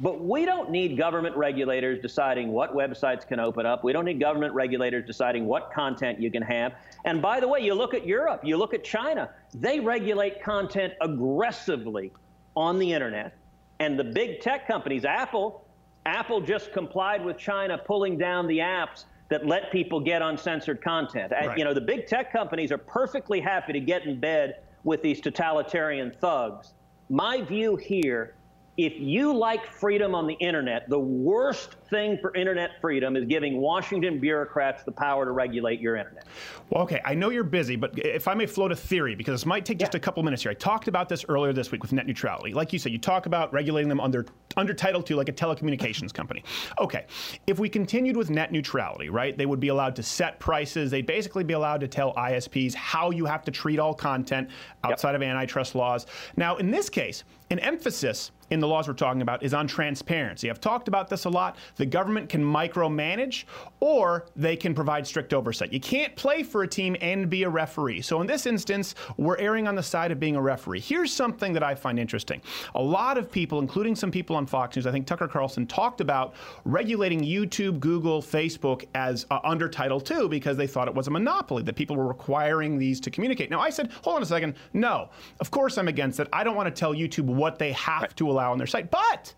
But we don't need government regulators deciding what websites can open up. We don't need government regulators deciding what content you can have. And by the way, you look at Europe, you look at China, they regulate content aggressively on the internet. And the big tech companies, Apple, Apple just complied with China pulling down the apps that let people get uncensored content. And, Right. You know, the big tech companies are perfectly happy to get in bed with these totalitarian thugs. My view here if you like freedom on the internet, the worst thing for internet freedom is giving Washington bureaucrats the power to regulate your internet. Well, okay, I know you're busy, but if I may float a theory, because this might take just a couple minutes here. I talked about this earlier this week with net neutrality. Like you said, you talk about regulating them under under Title II, like a telecommunications company. Okay, if we continued with net neutrality, right, they would be allowed to set prices. They'd basically be allowed to tell ISPs how you have to treat all content outside of antitrust laws. Now, in this case, an emphasis in the laws we're talking about is on transparency. I've talked about this a lot. The government can micromanage or they can provide strict oversight. You can't play for a team and be a referee. So in this instance, we're erring on the side of being a referee. Here's something that I find interesting. A lot of people, including some people on Fox News, I think Tucker Carlson talked about regulating YouTube, Google, Facebook as uh, under Title II because they thought it was a monopoly, that people were requiring these to communicate. Now I said, hold on a second. No, of course I'm against it. I don't want to tell YouTube what they have to allow on their site. But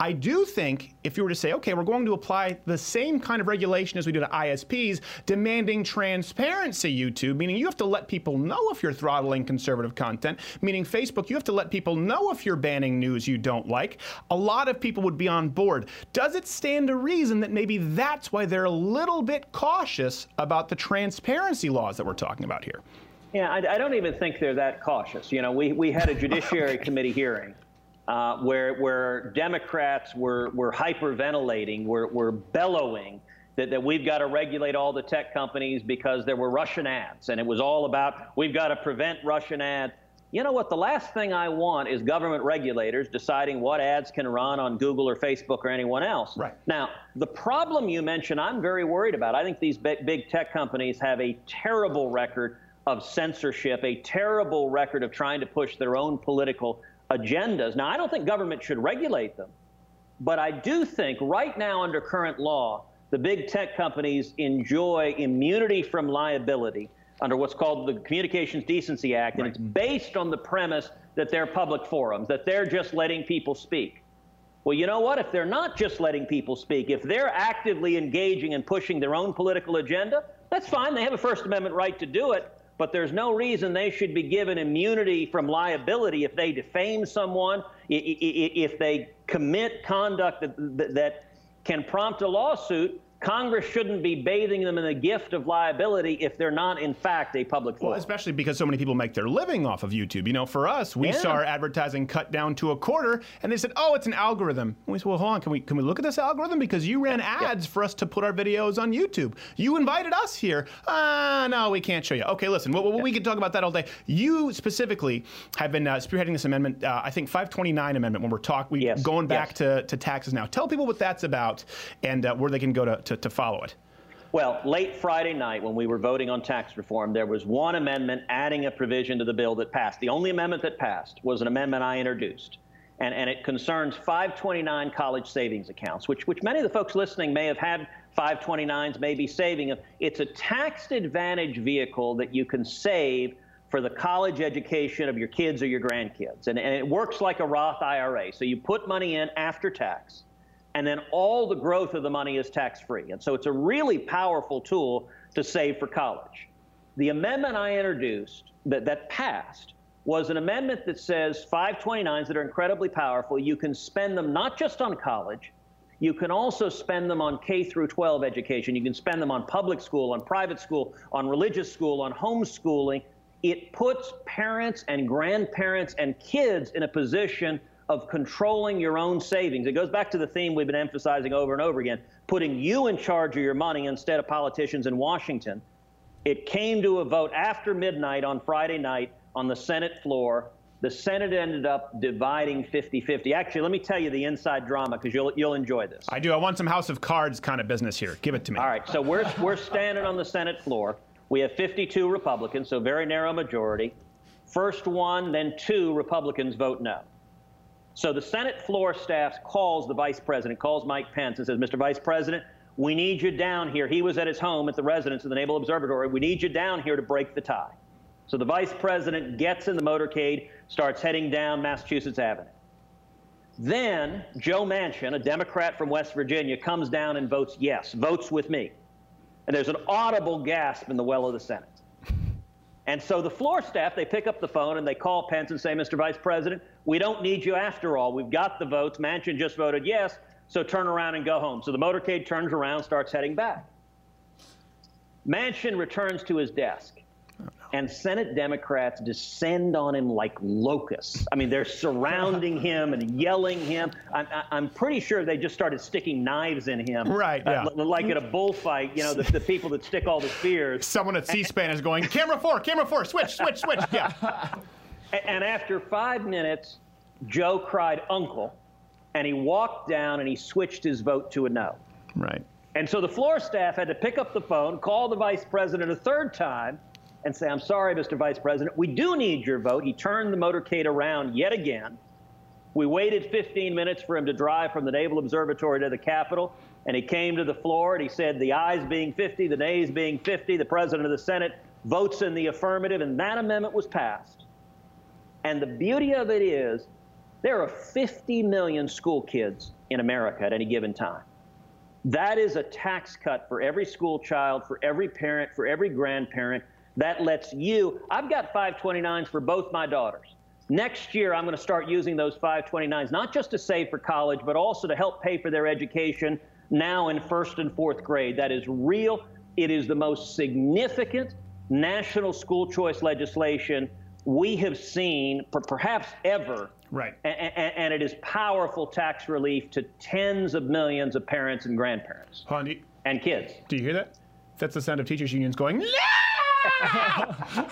I do think if you were to say, okay, we're going to apply the same kind of regulation as we do to ISPs, demanding transparency, YouTube, meaning you have to let people know if you're throttling conservative content, meaning Facebook, you have to let people know if you're banning news you don't like. A lot of people would be on board. Does it stand to reason that maybe that's why they're a little bit cautious about the transparency laws that we're talking about here? Yeah, I, I, don't even think they're that cautious. You know, we, we had a Judiciary Committee hearing uh, where, where Democrats were, were hyperventilating, were, were bellowing that, that we've got to regulate all the tech companies because there were Russian ads. And it was all about we've got to prevent Russian ads. You know what? The last thing I want is government regulators deciding what ads can run on Google or Facebook or anyone else. Right. Now, the problem you mentioned, I'm very worried about. I think these big, big tech companies have a terrible record of censorship, a terrible record of trying to push their own political agendas. Now, I don't think government should regulate them, but I do think right now, under current law, the big tech companies enjoy immunity from liability under what's called the Communications Decency Act, and it's based on the premise that they're public forums, that they're just letting people speak. Well, you know what? If they're not just letting people speak, if they're actively engaging and pushing their own political agenda, that's fine. They have a First Amendment right to do it but there's no reason they should be given immunity from liability if they defame someone, if they commit conduct that, that can prompt a lawsuit Congress shouldn't be bathing them in the gift of liability if they're not, in fact, a public forum. Well, especially because so many people make their living off of YouTube. You know, for us, we Yeah. saw our advertising cut down to a quarter, and they said, "Oh, it's an algorithm." And we said, "Well, hold on, can we can we look at this algorithm because you ran ads for us to put our videos on YouTube? You invited us here. Ah, no, we can't show you. Okay, listen, well, well, we could talk about that all day. You specifically have been uh, spearheading this amendment, uh, I think 529 amendment when we're talking, we going back to, to taxes now. Tell people what that's about and uh, where they can go to, to, to follow it. Well, late Friday night when we were voting on tax reform, there was one amendment adding a provision to the bill that passed. The only amendment that passed was an amendment I introduced. And, and it concerns 529 college savings accounts, which, which many of the folks listening may have had 529s, may be saving. It's a tax advantage vehicle that you can save for the college education of your kids or your grandkids. And, and it works like a Roth IRA. So you put money in after tax and then all the growth of the money is tax free. And so it's a really powerful tool to save for college. The amendment I introduced that, that passed was an amendment that says 529s that are incredibly powerful, you can spend them not just on college, you can also spend them on K through 12 education. You can spend them on public school, on private school, on religious school, on homeschooling. It puts parents and grandparents and kids in a position of controlling your own savings. It goes back to the theme we've been emphasizing over and over again, putting you in charge of your money instead of politicians in Washington. It came to a vote after midnight on Friday night on the Senate floor. The Senate ended up dividing 50 50. Actually, let me tell you the inside drama because you'll, you'll enjoy this. I do. I want some House of Cards kind of business here. Give it to me. All right, so we're, we're standing on the Senate floor. We have 52 Republicans, so very narrow majority. First one, then two Republicans vote no. So the Senate floor staff calls the vice president, calls Mike Pence, and says, Mr. Vice President, we need you down here. He was at his home at the residence of the Naval Observatory. We need you down here to break the tie. So the vice president gets in the motorcade, starts heading down Massachusetts Avenue. Then Joe Manchin, a Democrat from West Virginia, comes down and votes yes, votes with me. And there's an audible gasp in the well of the Senate. And so the floor staff, they pick up the phone and they call Pence and say, Mr. Vice President, we don't need you after all. We've got the votes. Manchin just voted yes, so turn around and go home. So the motorcade turns around, starts heading back. Manchin returns to his desk, and Senate Democrats descend on him like locusts. I mean, they're surrounding him and yelling him. I'm, I'm pretty sure they just started sticking knives in him. Right, yeah. Uh, like at a bullfight, you know, the, the people that stick all the spears. Someone at C-SPAN is going, camera four, camera four, switch, switch, switch. Yeah. A- And after five minutes, Joe cried uncle, and he walked down and he switched his vote to a no. Right. And so the floor staff had to pick up the phone, call the vice president a third time, and say, I'm sorry, Mr. Vice President, we do need your vote. He turned the motorcade around yet again. We waited 15 minutes for him to drive from the Naval Observatory to the Capitol, and he came to the floor and he said, the ayes being 50, the nays being 50, the president of the Senate votes in the affirmative, and that amendment was passed. And the beauty of it is, there are 50 million school kids in America at any given time. That is a tax cut for every school child, for every parent, for every grandparent. That lets you, I've got 529s for both my daughters. Next year, I'm going to start using those 529s, not just to save for college, but also to help pay for their education now in first and fourth grade. That is real. It is the most significant national school choice legislation we have seen, per- perhaps ever. Right. And it is powerful tax relief to tens of millions of parents and grandparents Hold on, do you, and kids. do you hear that? That's the sound of teachers unions going, no!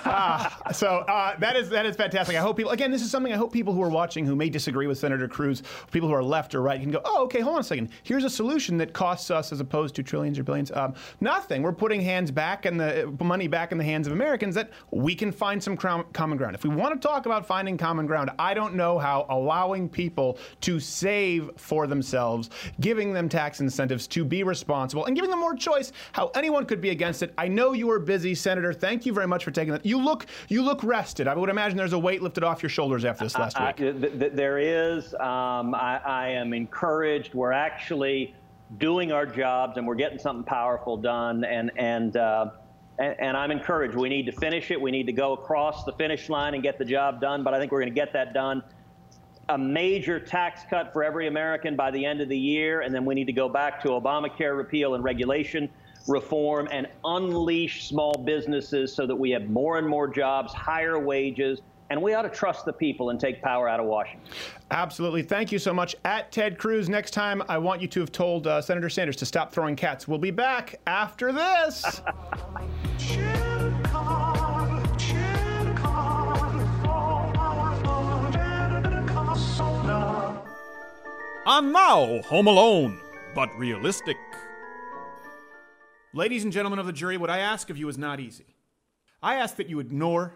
Ah, so uh, that is that is fantastic. I hope people again. This is something I hope people who are watching who may disagree with Senator Cruz, people who are left or right, can go. Oh, okay. Hold on a second. Here's a solution that costs us as opposed to trillions or billions. Um, nothing. We're putting hands back and the uh, money back in the hands of Americans that we can find some crown, common ground. If we want to talk about finding common ground, I don't know how allowing people to save for themselves, giving them tax incentives to be responsible, and giving them more choice, how anyone could be against it. I know you are busy, Senator. Thank you very much for taking that. You look you look rested. I would imagine there's a weight lifted off your shoulders after this last I- week. I- th- th- there is. Um, I, I am encouraged. We're actually doing our jobs and we're getting something powerful done. And and, uh, and and I'm encouraged. We need to finish it. We need to go across the finish line and get the job done. But I think we're going to get that done. A major tax cut for every American by the end of the year, and then we need to go back to Obamacare repeal and regulation reform and unleash small businesses so that we have more and more jobs, higher wages, and we ought to trust the people and take power out of Washington. Absolutely. Thank you so much. At Ted Cruz, next time I want you to have told uh, Senator Sanders to stop throwing cats. We'll be back after this. And now, Home Alone, but realistic. Ladies and gentlemen of the jury, what I ask of you is not easy. I ask that you ignore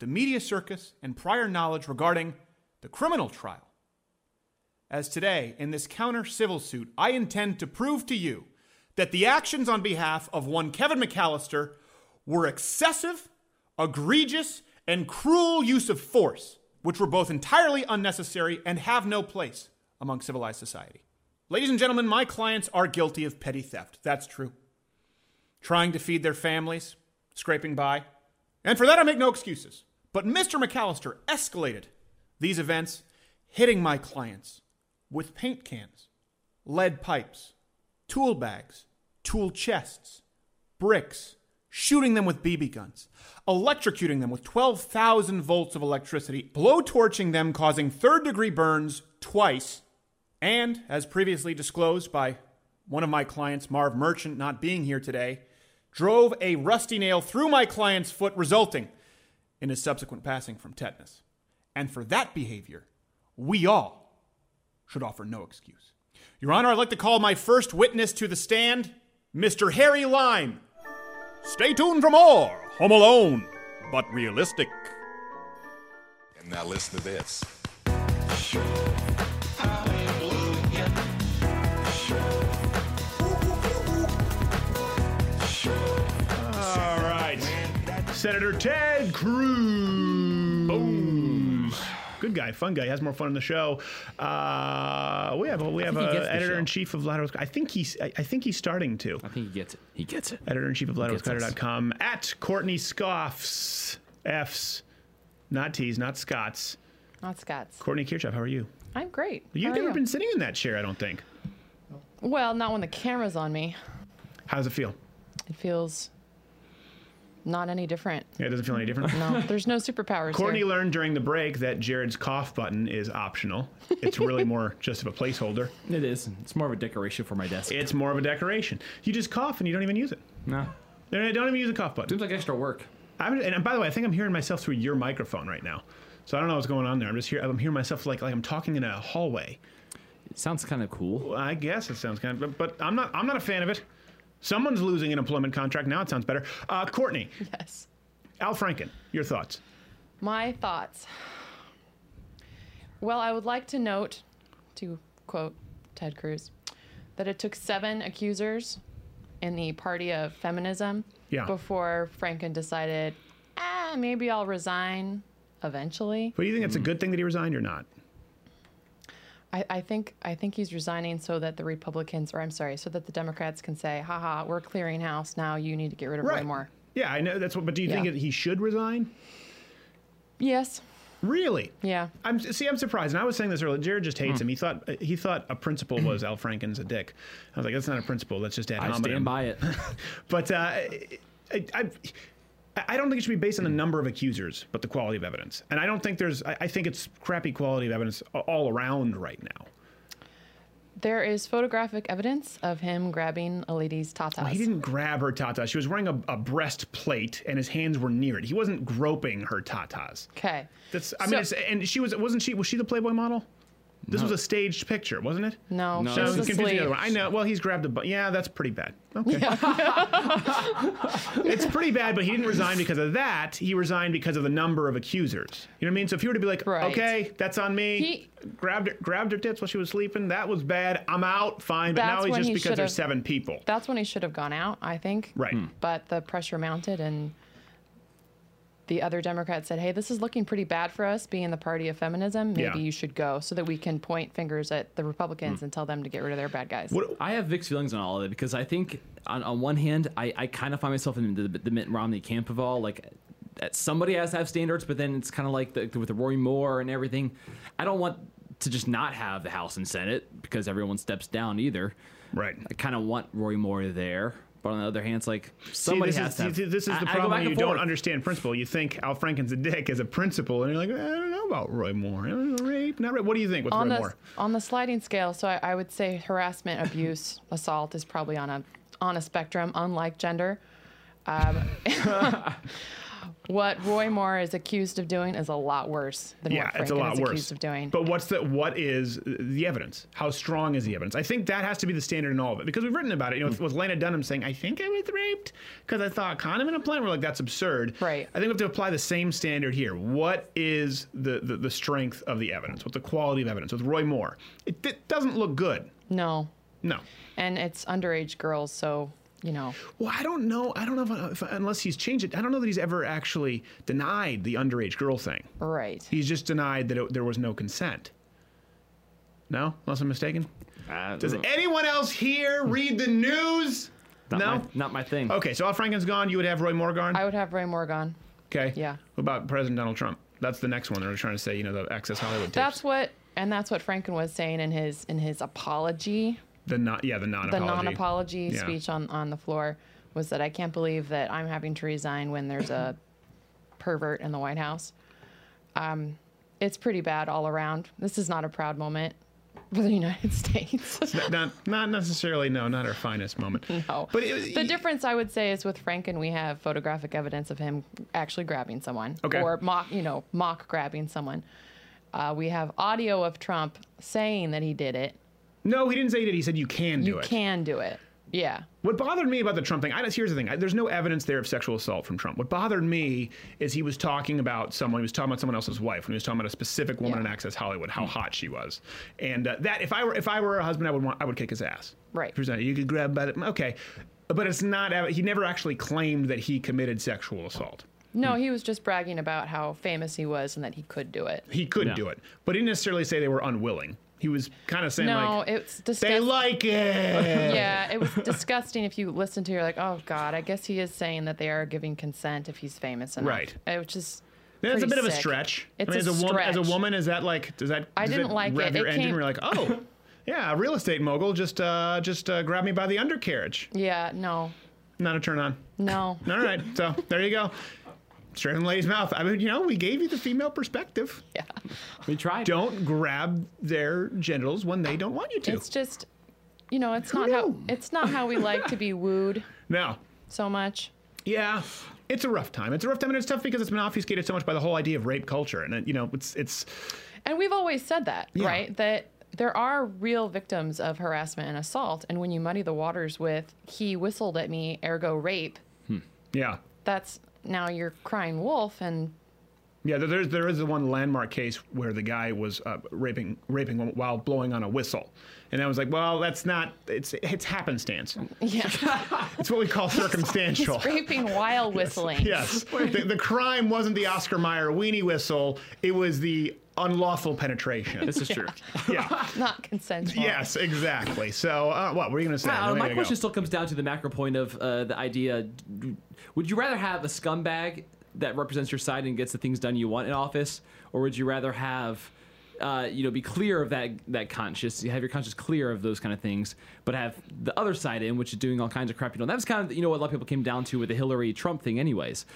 the media circus and prior knowledge regarding the criminal trial. As today, in this counter civil suit, I intend to prove to you that the actions on behalf of one Kevin McAllister were excessive, egregious, and cruel use of force, which were both entirely unnecessary and have no place among civilized society. Ladies and gentlemen, my clients are guilty of petty theft. That's true. Trying to feed their families, scraping by. And for that, I make no excuses. But Mr. McAllister escalated these events, hitting my clients with paint cans, lead pipes, tool bags, tool chests, bricks, shooting them with BB guns, electrocuting them with 12,000 volts of electricity, blowtorching them, causing third degree burns twice, and, as previously disclosed by one of my clients, Marv Merchant, not being here today, drove a rusty nail through my client's foot, resulting in his subsequent passing from tetanus. And for that behavior, we all should offer no excuse. Your Honor, I'd like to call my first witness to the stand, Mr. Harry Lime. Stay tuned for more Home Alone, but realistic. And now listen to this. All Senator Ted Cruz. Boom. Good guy, fun guy. Has more fun in the show. Uh, we have a, we have think a editor in chief of Louder. I think he's I, I think he's starting to. I think he gets it. He gets it. Editor in chief of gets us. LouderWithCrowder.com at Courtney Scoffs. F's, not T's, not Scott's. Not Scott's. Courtney Kirchoff, how are you? I'm great. You've How are never you? been sitting in that chair, I don't think. Well, not when the camera's on me. How does it feel? It feels not any different. Yeah, it doesn't feel any different. No, there's no superpowers Courtney here. learned during the break that Jared's cough button is optional. It's really more just of a placeholder. It is. It's more of a decoration for my desk. It's more of a decoration. You just cough and you don't even use it. No. Don't even use a cough button. Seems like extra work. I'm, and by the way, I think I'm hearing myself through your microphone right now. So I don't know what's going on there. I'm just here. I'm hearing myself like like I'm talking in a hallway. It sounds kind of cool. Well, I guess it sounds kind of, but, but I'm not. I'm not a fan of it. Someone's losing an employment contract now. It sounds better. Uh, Courtney. Yes. Al Franken, your thoughts? My thoughts. Well, I would like to note, to quote Ted Cruz, that it took seven accusers in the party of feminism Yeah. before Franken decided, ah, maybe I'll resign eventually. But do you think it's a good thing that he resigned or not? I, I think I think he's resigning so that the Republicans, or I'm sorry, so that the Democrats can say, haha, we're clearing house now. You need to get rid of Roy Moore. Yeah, I know that's what. But do you think Yeah. that he should resign? Yes. Really? Yeah. I'm see. I'm surprised, and I was saying this earlier. Jared just hates him. He thought he thought a principal was Al Franken's a dick. I was like, that's not a principal. That's just ad I stand by it. But uh, I, I, I don't think it should be based on the hmm. number of accusers, but the quality of evidence. And I don't think there's. I, I think it's crappy quality of evidence all around right now. There is photographic evidence of him grabbing a lady's tatas. Well, he didn't grab her tatas. She was wearing a, a breastplate, and his hands were near it. He wasn't groping her tatas. Okay. That's. I So- mean, it's, and she was. Wasn't she? Was she the Playboy model? This No. was a staged picture, wasn't it? No, No. she No, was I'm confusing the other one. I know. Well, he's grabbed a. bu- Yeah, that's pretty bad. Okay. it's pretty bad, but he didn't resign because of that. He resigned because of the number of accusers. You know what I mean? So if you were to be like, Right. okay, that's on me. He- grabbed her, grabbed her tits while she was sleeping. That was bad. I'm out. Fine. But now he's just he because there's seven people. That's when he should have gone out, I think. Right. Hmm. But the pressure mounted, and the other Democrats said, "Hey, this is looking pretty bad for us, being the party of feminism. Maybe Yeah. you should go, so that we can point fingers at the Republicans Hmm. and tell them to get rid of their bad guys." I have mixed feelings on all of it because I think, on, on one hand, I, I kind of find myself in the, the Mitt Romney camp of all. Like, that somebody has to have standards, but then it's kind of like the, with the Roy Moore and everything. I don't want to just not have the House and Senate because everyone steps down either. Right. I kind of want Roy Moore there. But on the other hand, it's like somebody see, this has is, to. have- see, this is the I problem back when you and don't forth. understand principle. You think Al Franken's a dick as a principal, and you're like, I don't know about Roy Moore. I don't know, rape, not rape. What do you think with on Roy the Moore? on the sliding scale, so I, I would say harassment, abuse, assault is probably on a on a spectrum, unlike gender. Um, what Roy Moore is accused of doing is a lot worse than yeah, what Franken it's a lot is worse. accused of doing. But what's the what is the evidence? How strong is the evidence? I think that has to be the standard in all of it because we've written about it. You know, with, with Lena Dunham saying, "I think I was raped because I thought condom in a plant." We're like, that's absurd. Right. I think we have to apply the same standard here. What is the the, the strength of the evidence? What's the quality of evidence? With Roy Moore, it, it doesn't look good. no, No. and it's underage girls, so you know. Well, I don't know. I don't know if, if unless he's changed it. I don't know that he's ever actually denied the underage girl thing. Right. He's just denied that it, there was no consent. No, unless I'm mistaken. Does anyone else here read the news? not no. my, not my thing. Okay, so Al Franken's gone. You would have Roy Moore gone. I would have Roy Moore gone. Okay. Yeah. What about President Donald Trump? That's the next one. They're trying to say, you know, the Access Hollywood tapes. That's what, and that's what Franken was saying in his in his apology, the not. Yeah, the the non-apology. non-apology Yeah. speech on on the floor, was that I can't believe that I'm having to resign when there's a pervert in the White House. Um, it's pretty bad all around. This is not a proud moment for the United States. Not, not, not necessarily. No, not our finest moment. no. But it, the difference I would say is with Franken, we have photographic evidence of him actually grabbing someone, Okay. or mock, you know, mock grabbing someone. Uh, we have audio of Trump saying that he did it. No, he didn't say that. He said you can do You it. You can do it. Yeah. What bothered me about the Trump thing, I, just here's the thing: I, there's no evidence there of sexual assault from Trump. What bothered me is he was talking about someone. He was talking about someone else's wife when he was talking about a specific woman Yeah. in Access Hollywood, how hot she was, and uh, that if I were if I were a husband, I would want I would kick his ass. Right. If he you could grab by the okay, but it's not. He never actually claimed that he committed sexual assault. No, he was just bragging about how famous he was and that he could do it. He could Yeah. do it, but he didn't necessarily say they were unwilling. He was kind of saying no, like it's they like it. yeah, it was disgusting. If you listen to, it, you're like, oh god, I guess he is saying that they are giving consent if he's famous enough. Right. Was just. That's a bit of a stretch. It's I mean, a as a woman, as a woman, is that like does that? I does didn't like rev it. Your It engine. came- you're like, oh, yeah, a real estate mogul just uh, just uh, grabbed me by the undercarriage. Yeah, no, Not a turn on. no. All right, so there you go. Straight from the lady's mouth. I mean, you know, we gave you the female perspective. Yeah. We tried. Don't grab their genitals when they don't want you to. It's just, you know, it's not how it's not how we like to be wooed no. so much. Yeah, it's a rough time. It's a rough time, and it's tough because it's been obfuscated so much by the whole idea of rape culture, and uh, you know, it's it's And we've always said that, Yeah. right? That there are real victims of harassment and assault, and when you muddy the waters with "he whistled at me, ergo rape," yeah. that's now you're crying wolf, and Yeah, there's there is the one landmark case where the guy was uh, raping raping while blowing on a whistle, and I was like, well, that's not it's it's happenstance. yeah, It's what we call circumstantial. raping while whistling. Yes, the, the crime wasn't the Oscar Mayer weenie whistle; it was the unlawful penetration. This is true. Yeah. not consensual. Yes, exactly. So, uh, what were you going to say? Uh, Let me my go. question still comes down to the macro point of uh, the idea: Would you rather have a scumbag that represents your side and gets the things done you want in office, or would you rather have, uh, you know, be clear of that that conscience, You have your conscience clear of those kind of things, but have the other side in, which is doing all kinds of crap you know? That was kind of you know what a lot of people came down to with the Hillary Trump thing, anyways.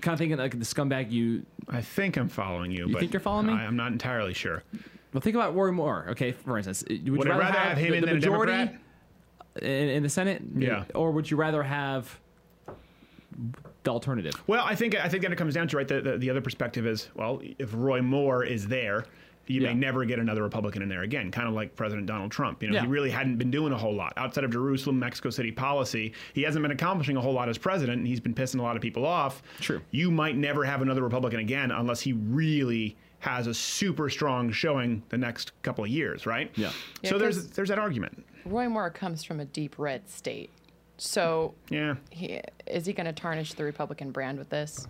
Kind of thinking like the scumbag you. I think I'm following you. You but think you're following me? I, I'm not entirely sure. Well, think about Roy Moore. Okay, for instance, would, Would you rather, rather have, him the, in the majority Democrat? in, in the Senate? Yeah. Or would you rather have the alternative? Well, I think I think that it comes down to right. The, the, the other perspective is well, if Roy Moore is there, you Yeah. may never get another Republican in there again. Kind of like President Donald Trump. You know, Yeah. he really hadn't been doing a whole lot outside of Jerusalem, Mexico City policy. He hasn't been accomplishing a whole lot as president, and he's been pissing a lot of people off. True. You might never have another Republican again unless he really has a super strong showing the next couple of years, right? Yeah. Yeah, so there's there's that argument. Roy Moore comes from a deep red state, so Yeah. he, is he going to tarnish the Republican brand with this?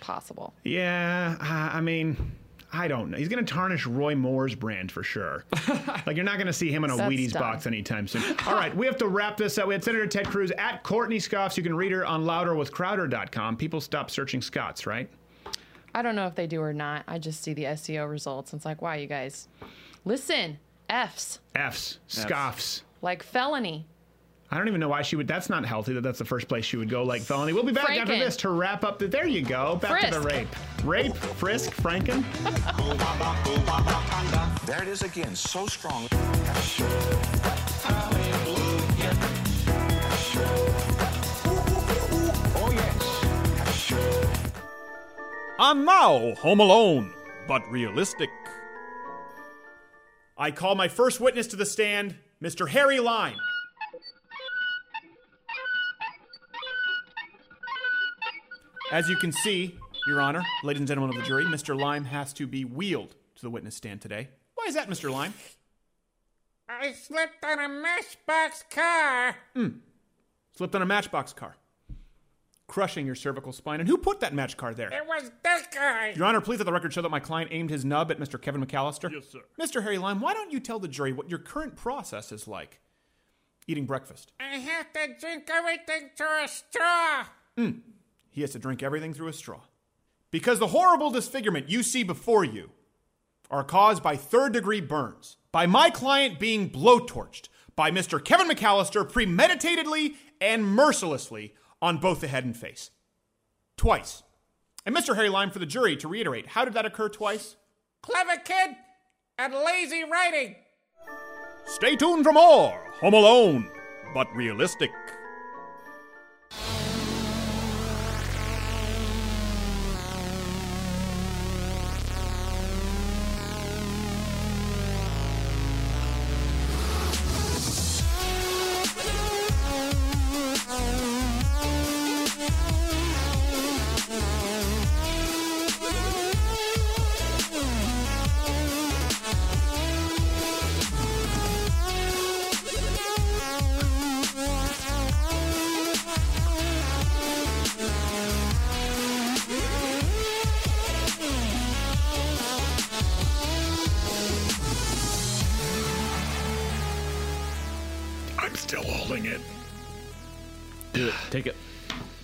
Possible. Yeah, I mean, I don't know. He's going to tarnish Roy Moore's brand for sure. like you're not going to see him in a That's Wheaties dumb. box anytime soon. All right, we have to wrap this up. We had Senator Ted Cruz at Courtney Scoffs. You can read her on louderwithcrowder.com. People stop searching Scots, right? I don't know if they do or not. I just see the SEO results. It's like, wow, you guys, listen, F's F's, scoffs. like felony. I don't even know why she would. That's not healthy. That that's the first place she would go, like felony. We'll be back after this to wrap up. The, there you go. Back to the rape, rape, frisk, Franken. There it is again, so strong. Oh, I'm now, Home Alone, but realistic. I call my first witness to the stand, Mr. Harry Lime. As you can see, Your Honor, ladies and gentlemen of the jury, Mr. Lime has to be wheeled to the witness stand today. Why is that, Mr. Lime? I slipped on a matchbox car. Hmm. Slipped on a matchbox car, crushing your cervical spine. And who put that match car there? It was this guy. Your Honor, please let the record show that my client aimed his nub at Mr. Kevin McAllister. Yes, sir. Mr. Harry Lime, why don't you tell the jury what your current process is like? Eating breakfast. I have to drink everything through a straw. He has to drink everything through a straw. Because the horrible disfigurement you see before you are caused by third degree burns, by my client being blowtorched, by Mr. Kevin McAllister premeditatedly and mercilessly on both the head and face. Twice. And Mr. Harry Lime for the jury to reiterate, how did that occur twice? Clever kid and lazy writing. Stay tuned for more Home Alone, but realistic.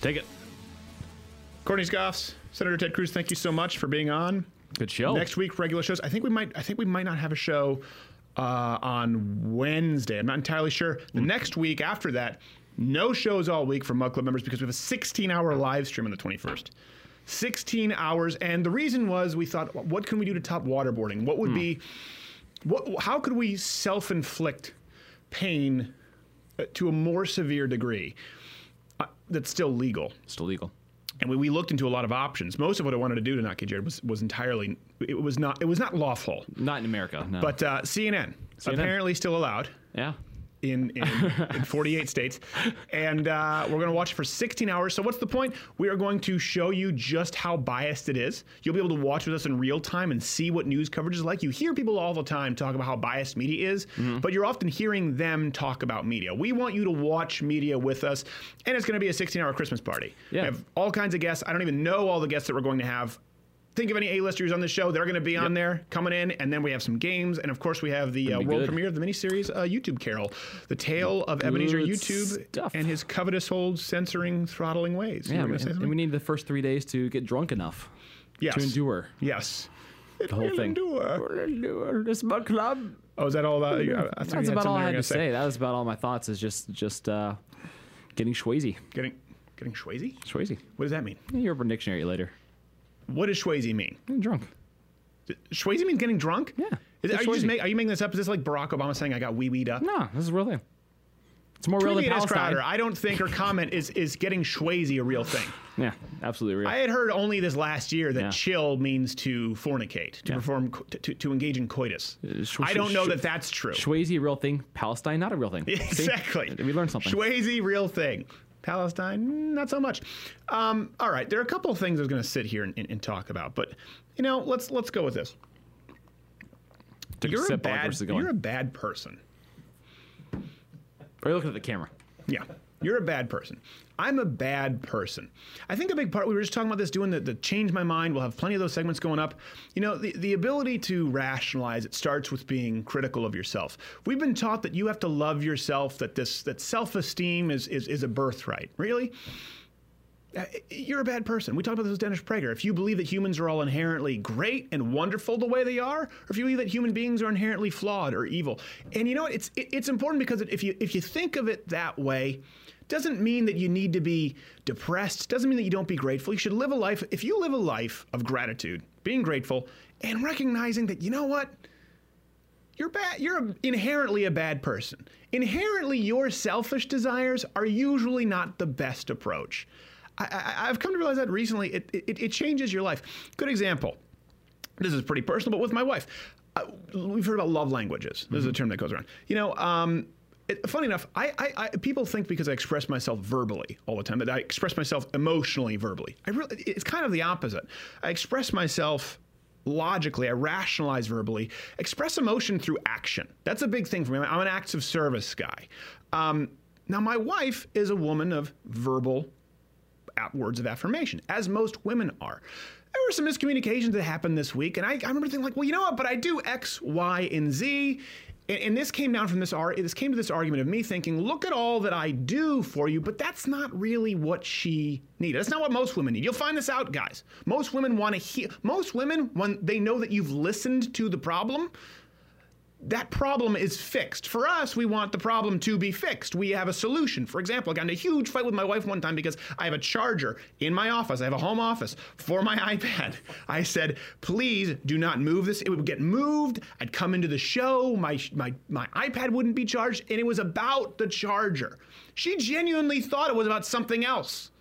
Take it. Courtney Scoffs, Senator Ted Cruz, thank you so much for being on. Good show. Next week, regular shows. I think we might. I think we might not have a show uh, on Wednesday. I'm not entirely sure. The next week after that, no shows all week for Mug Club members because we have a 16-hour live stream on the 21st. 16 hours, and the reason was we thought, what can we do to top waterboarding? What would be, what? How could we self-inflict pain uh, to a more severe degree that's still legal? Still legal. And we, we looked into a lot of options. Most of what I wanted to do to not get Jared was, was entirely it was not it was not lawful. Not in America, no. But uh, CNN, CNN. apparently still allowed. Yeah. In, in, in 48 states. And uh, we're going to watch it for 16 hours. So, what's the point? We are going to show you just how biased it is. You'll be able to watch with us in real time and see what news coverage is like. You hear people all the time talk about how biased media is, Mm-hmm. but you're often hearing them talk about media. We want you to watch media with us, and it's going to be a 16 hour Christmas party. Yeah. We have all kinds of guests. I don't even know all the guests that we're going to have think of any A-listers on the show. They're going to be on there coming in, and then we have some games, and of course we have the uh, world good. premiere of the miniseries uh, YouTube Carol, the tale of Ebenezer YouTube stuff. and his covetous old censoring, throttling ways. You Yeah, and, and we need the first three days to get drunk enough Yes. to endure Yes. the whole thing. Endure. Endure this mug club. Oh, is that all about? you? I- you That's about all I had to say. That was about all my thoughts. Is just just uh, getting Schwazy. Getting getting Schwazy? Schwazy. What does that mean? Your Urban Dictionary later. What does Schwazy mean? Getting drunk. Schwazy means getting drunk? Yeah. Is are you just make, are you making this up? Is this like Barack Obama saying I got wee weed up? No, this is a real thing. It's more real than me at S. Palestine. Crowder. I don't think her comment is is getting Schwazy a real thing. Yeah, absolutely real. I had heard only this last year that Yeah. chill means to fornicate, to Yeah. perform, to, to, to engage in coitus. Uh, sh- I don't sh- know sh- that that's true. Schwazy, a real thing. Palestine, not a real thing. See? Exactly. We learned something. Schwazy, real thing. Palestine, not so much. Um, all right, there are a couple of things I was going to sit here and, and, and talk about, but you know, let's let's go with this. Took you're a while bad Chris is going. you're a bad person. Are you looking at the camera? Yeah, you're a bad person. I'm a bad person. I think a big part, we were just talking about this, doing the, the change my mind. We'll have plenty of those segments going up. You know, the, the ability to rationalize, it starts with being critical of yourself. We've been taught that you have to love yourself, that this that self-esteem is, is, is a birthright. Really? Uh, You're a bad person. We talked about this with Dennis Prager. If you believe that humans are all inherently great and wonderful the way they are, or if you believe that human beings are inherently flawed or evil, and you know what? It's it, it's important because if you if you think of it that way, doesn't mean that you need to be depressed. Doesn't mean that you don't be grateful. You should live a life. If you live a life of gratitude, being grateful, and recognizing that you know what, you're bad. You're inherently a bad person. Inherently, your selfish desires are usually not the best approach. I, I've come to realize that recently. It, it, it changes your life. Good example. This is pretty personal, but with my wife, uh, we've heard about love languages. This is a term that goes around. You know, um, it, funny enough, I, I, I people think because I express myself verbally all the time that I express myself emotionally verbally. I really, it's kind of the opposite. I express myself logically, I rationalize verbally, express emotion through action. That's a big thing for me. I'm an acts of service guy. Um, now, my wife is a woman of verbal words of affirmation, as most women are. There were some miscommunications that happened this week, and I, I remember thinking like, well, you know what? But I do X, Y, and Z. And, and this came down from this ar- this came to this argument of me thinking, look at all that I do for you, but that's not really what she needed. That's not what most women need. You'll find this out, guys. Most women want to hear. Most women, when they know that you've listened to the problem, that problem is fixed. For us, we want the problem to be fixed. We have a solution. For example, I got in a huge fight with my wife one time because I have a charger in my office. I have a home office for my iPad. I said, please do not move this. It would get moved. I'd come into the show. My, my, my iPad wouldn't be charged. And it was about the charger. She genuinely thought it was about something else.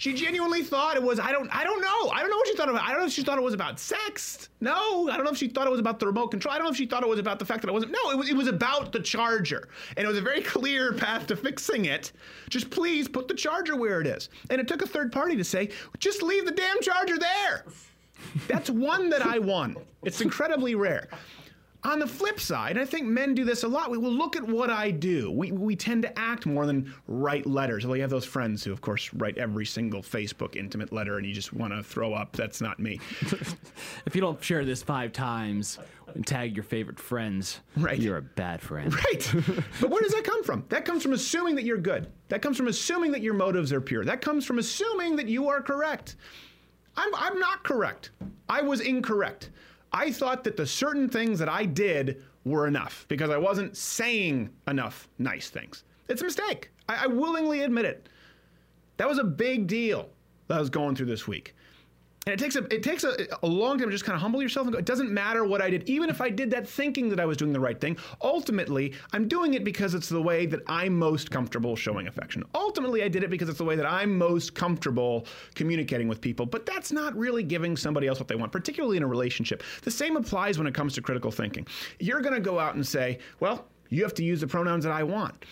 She genuinely thought it was. I don't. I don't know. I don't know what she thought about. I don't know if she thought it was about sex. No. I don't know if she thought it was about the remote control. I don't know if she thought it was about the fact that it wasn't. No. It was. It was about the charger, and it was a very clear path to fixing it. Just please put the charger where it is. And it took a third party to say, just leave the damn charger there. That's one that I won. It's incredibly rare. On the flip side, I think men do this a lot. We will look at what I do. We, we tend to act more than write letters. Well, you have those friends who, of course, write every single Facebook intimate letter and you just want to throw up. That's not me. if you don't share this five times, and tag your favorite friends, right. you're a bad friend. Right. but where does that come from? That comes from assuming that you're good. That comes from assuming that your motives are pure. That comes from assuming that you are correct. I'm, I'm not correct. I was incorrect. I thought that the certain things that I did were enough because I wasn't saying enough nice things. It's a mistake. I, I willingly admit it. That was a big deal that I was going through this week. And it takes a it takes a, a long time to just kind of humble yourself and go, it doesn't matter what I did. Even if I did that thinking that I was doing the right thing, ultimately I'm doing it because it's the way that I'm most comfortable showing affection. Ultimately I did it because it's the way that I'm most comfortable communicating with people. But that's not really giving somebody else what they want, particularly in a relationship. The same applies when it comes to critical thinking. You're gonna go out and say, well, you have to use the pronouns that I want.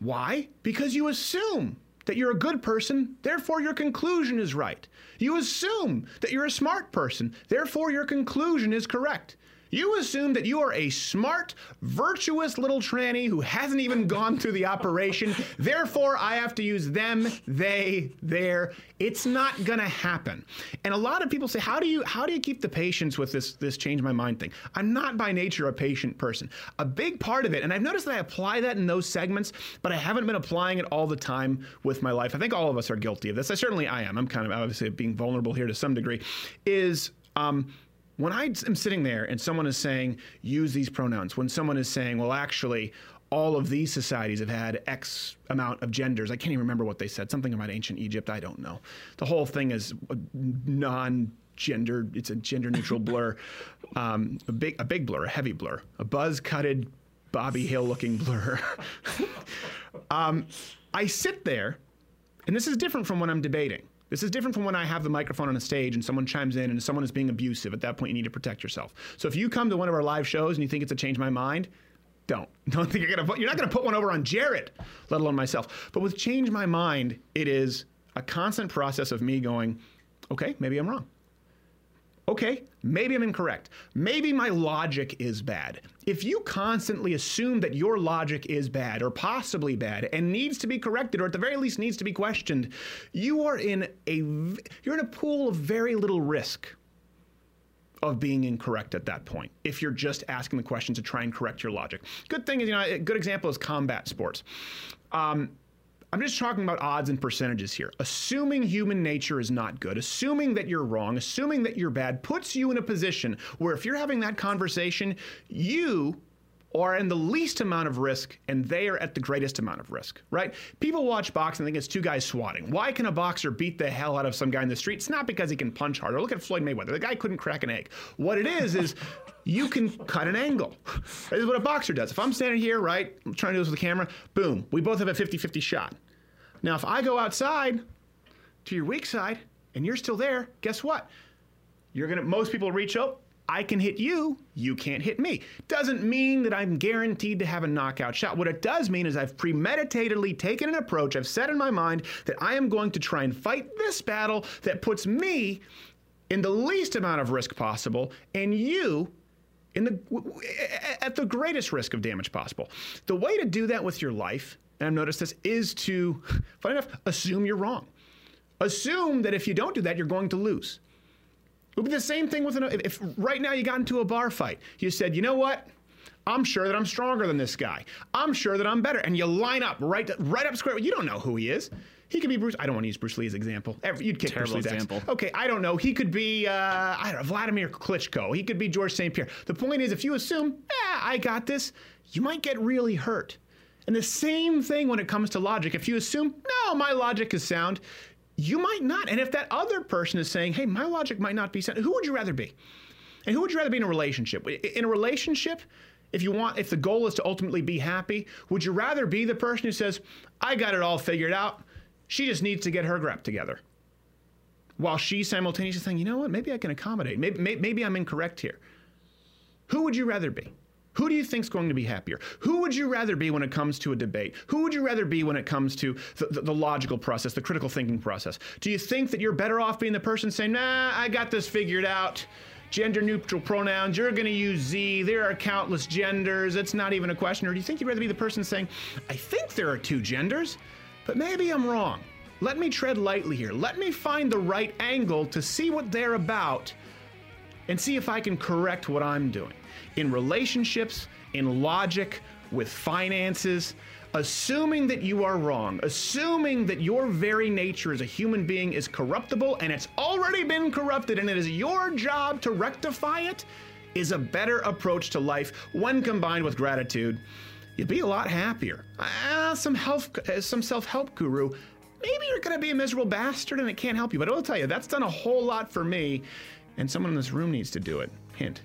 Why? Because you assume that you're a good person, therefore your conclusion is right. You assume that you're a smart person, therefore your conclusion is correct. You assume that you are a smart, virtuous little tranny who hasn't even gone through the operation. Therefore, I have to use them, they, their. It's not gonna happen. And a lot of people say, "How do you how do you keep the patience with this this change my mind thing?" I'm not by nature a patient person. A big part of it, and I've noticed that I apply that in those segments, but I haven't been applying it all the time with my life. I think all of us are guilty of this. I certainly I am. I'm kind of obviously being vulnerable here to some degree. Is um, when I am sitting there and someone is saying, use these pronouns, when someone is saying, well, actually, all of these societies have had X amount of genders. I can't even remember what they said. Something about ancient Egypt. I don't know. The whole thing is non gender. It's a gender neutral blur. Um, a big, a big blur, a heavy blur, a buzz cutted Bobby Hill looking blur. um, I sit there, and this is different from when I'm debating. This is different from when I have the microphone on a stage and someone chimes in and someone is being abusive. At that point, you need to protect yourself. So if you come to one of our live shows and you think it's a change my mind, don't. Don't think you're gonna put, you're not gonna put one over on Jared, let alone myself. But with change my mind, it is a constant process of me going, okay, maybe I'm wrong. Okay, maybe I'm incorrect. Maybe my logic is bad. If you constantly assume that your logic is bad or possibly bad and needs to be corrected or at the very least needs to be questioned, you are in a you're in a pool of very little risk of being incorrect at that point if you're just asking the question to try and correct your logic. Good thing is, you know, a good example is combat sports. Um, I'm just talking about odds and percentages here. Assuming human nature is not good, assuming that you're wrong, assuming that you're bad, puts you in a position where if you're having that conversation, you are in the least amount of risk and they are at the greatest amount of risk, right? People watch boxing and think it's two guys swatting. Why can a boxer beat the hell out of some guy in the street? It's not because he can punch harder. Look at Floyd Mayweather. The guy couldn't crack an egg. What it is, is you can cut an angle. This is what a boxer does. If I'm standing here, right, I'm trying to do this with the camera, boom, we both have a 50 50 shot. Now, if I go outside to your weak side and you're still there, guess what? You're gonna, most people reach up. I can hit you, you can't hit me. Doesn't mean that I'm guaranteed to have a knockout shot. What it does mean is I've premeditatedly taken an approach, I've set in my mind that I am going to try and fight this battle that puts me in the least amount of risk possible and you in the at the greatest risk of damage possible. The way to do that with your life, and I've noticed this, is to, funny enough, assume you're wrong. Assume that if you don't do that, you're going to lose. It would be the same thing with an, if right now you got into a bar fight. You said, you know what? I'm sure that I'm stronger than this guy. I'm sure that I'm better. And you line up right, right up square. You don't know who he is. He could be Bruce. I don't want to use Bruce Lee as example. You'd kick Terrible Bruce Lee's ass. example. Okay, I don't know. He could be, uh, I don't know, Vladimir Klitschko. He could be George St. Pierre. The point is, if you assume, eh, I got this, you might get really hurt. And the same thing when it comes to logic. If you assume, no, my logic is sound, you might not. And if that other person is saying, hey, my logic might not be sound, who would you rather be? And who would you rather be in a relationship? In a relationship, if you want, if the goal is to ultimately be happy, would you rather be the person who says, I got it all figured out? She just needs to get her grip together. While she's simultaneously saying, you know what, maybe I can accommodate. Maybe, maybe, maybe I'm incorrect here. Who would you rather be? Who do you think's going to be happier? Who would you rather be when it comes to a debate? Who would you rather be when it comes to the, the, the, logical process, the critical thinking process? Do you think that you're better off being the person saying, nah, I got this figured out? Gender neutral pronouns, you're going to use Z, there are countless genders, it's not even a question. Or do you think you'd rather be the person saying, I think there are two genders, but maybe I'm wrong. Let me tread lightly here. Let me find the right angle to see what they're about and see if I can correct what I'm doing. In relationships, in logic, with finances. Assuming that you are wrong, assuming that your very nature as a human being is corruptible and it's already been corrupted and it is your job to rectify it, is a better approach to life when combined with gratitude. You'd be a lot happier. Uh, some health, uh, some self-help guru. Maybe you're going to be a miserable bastard and it can't help you. But I will tell you, that's done a whole lot for me, and someone in this room needs to do it. Hint.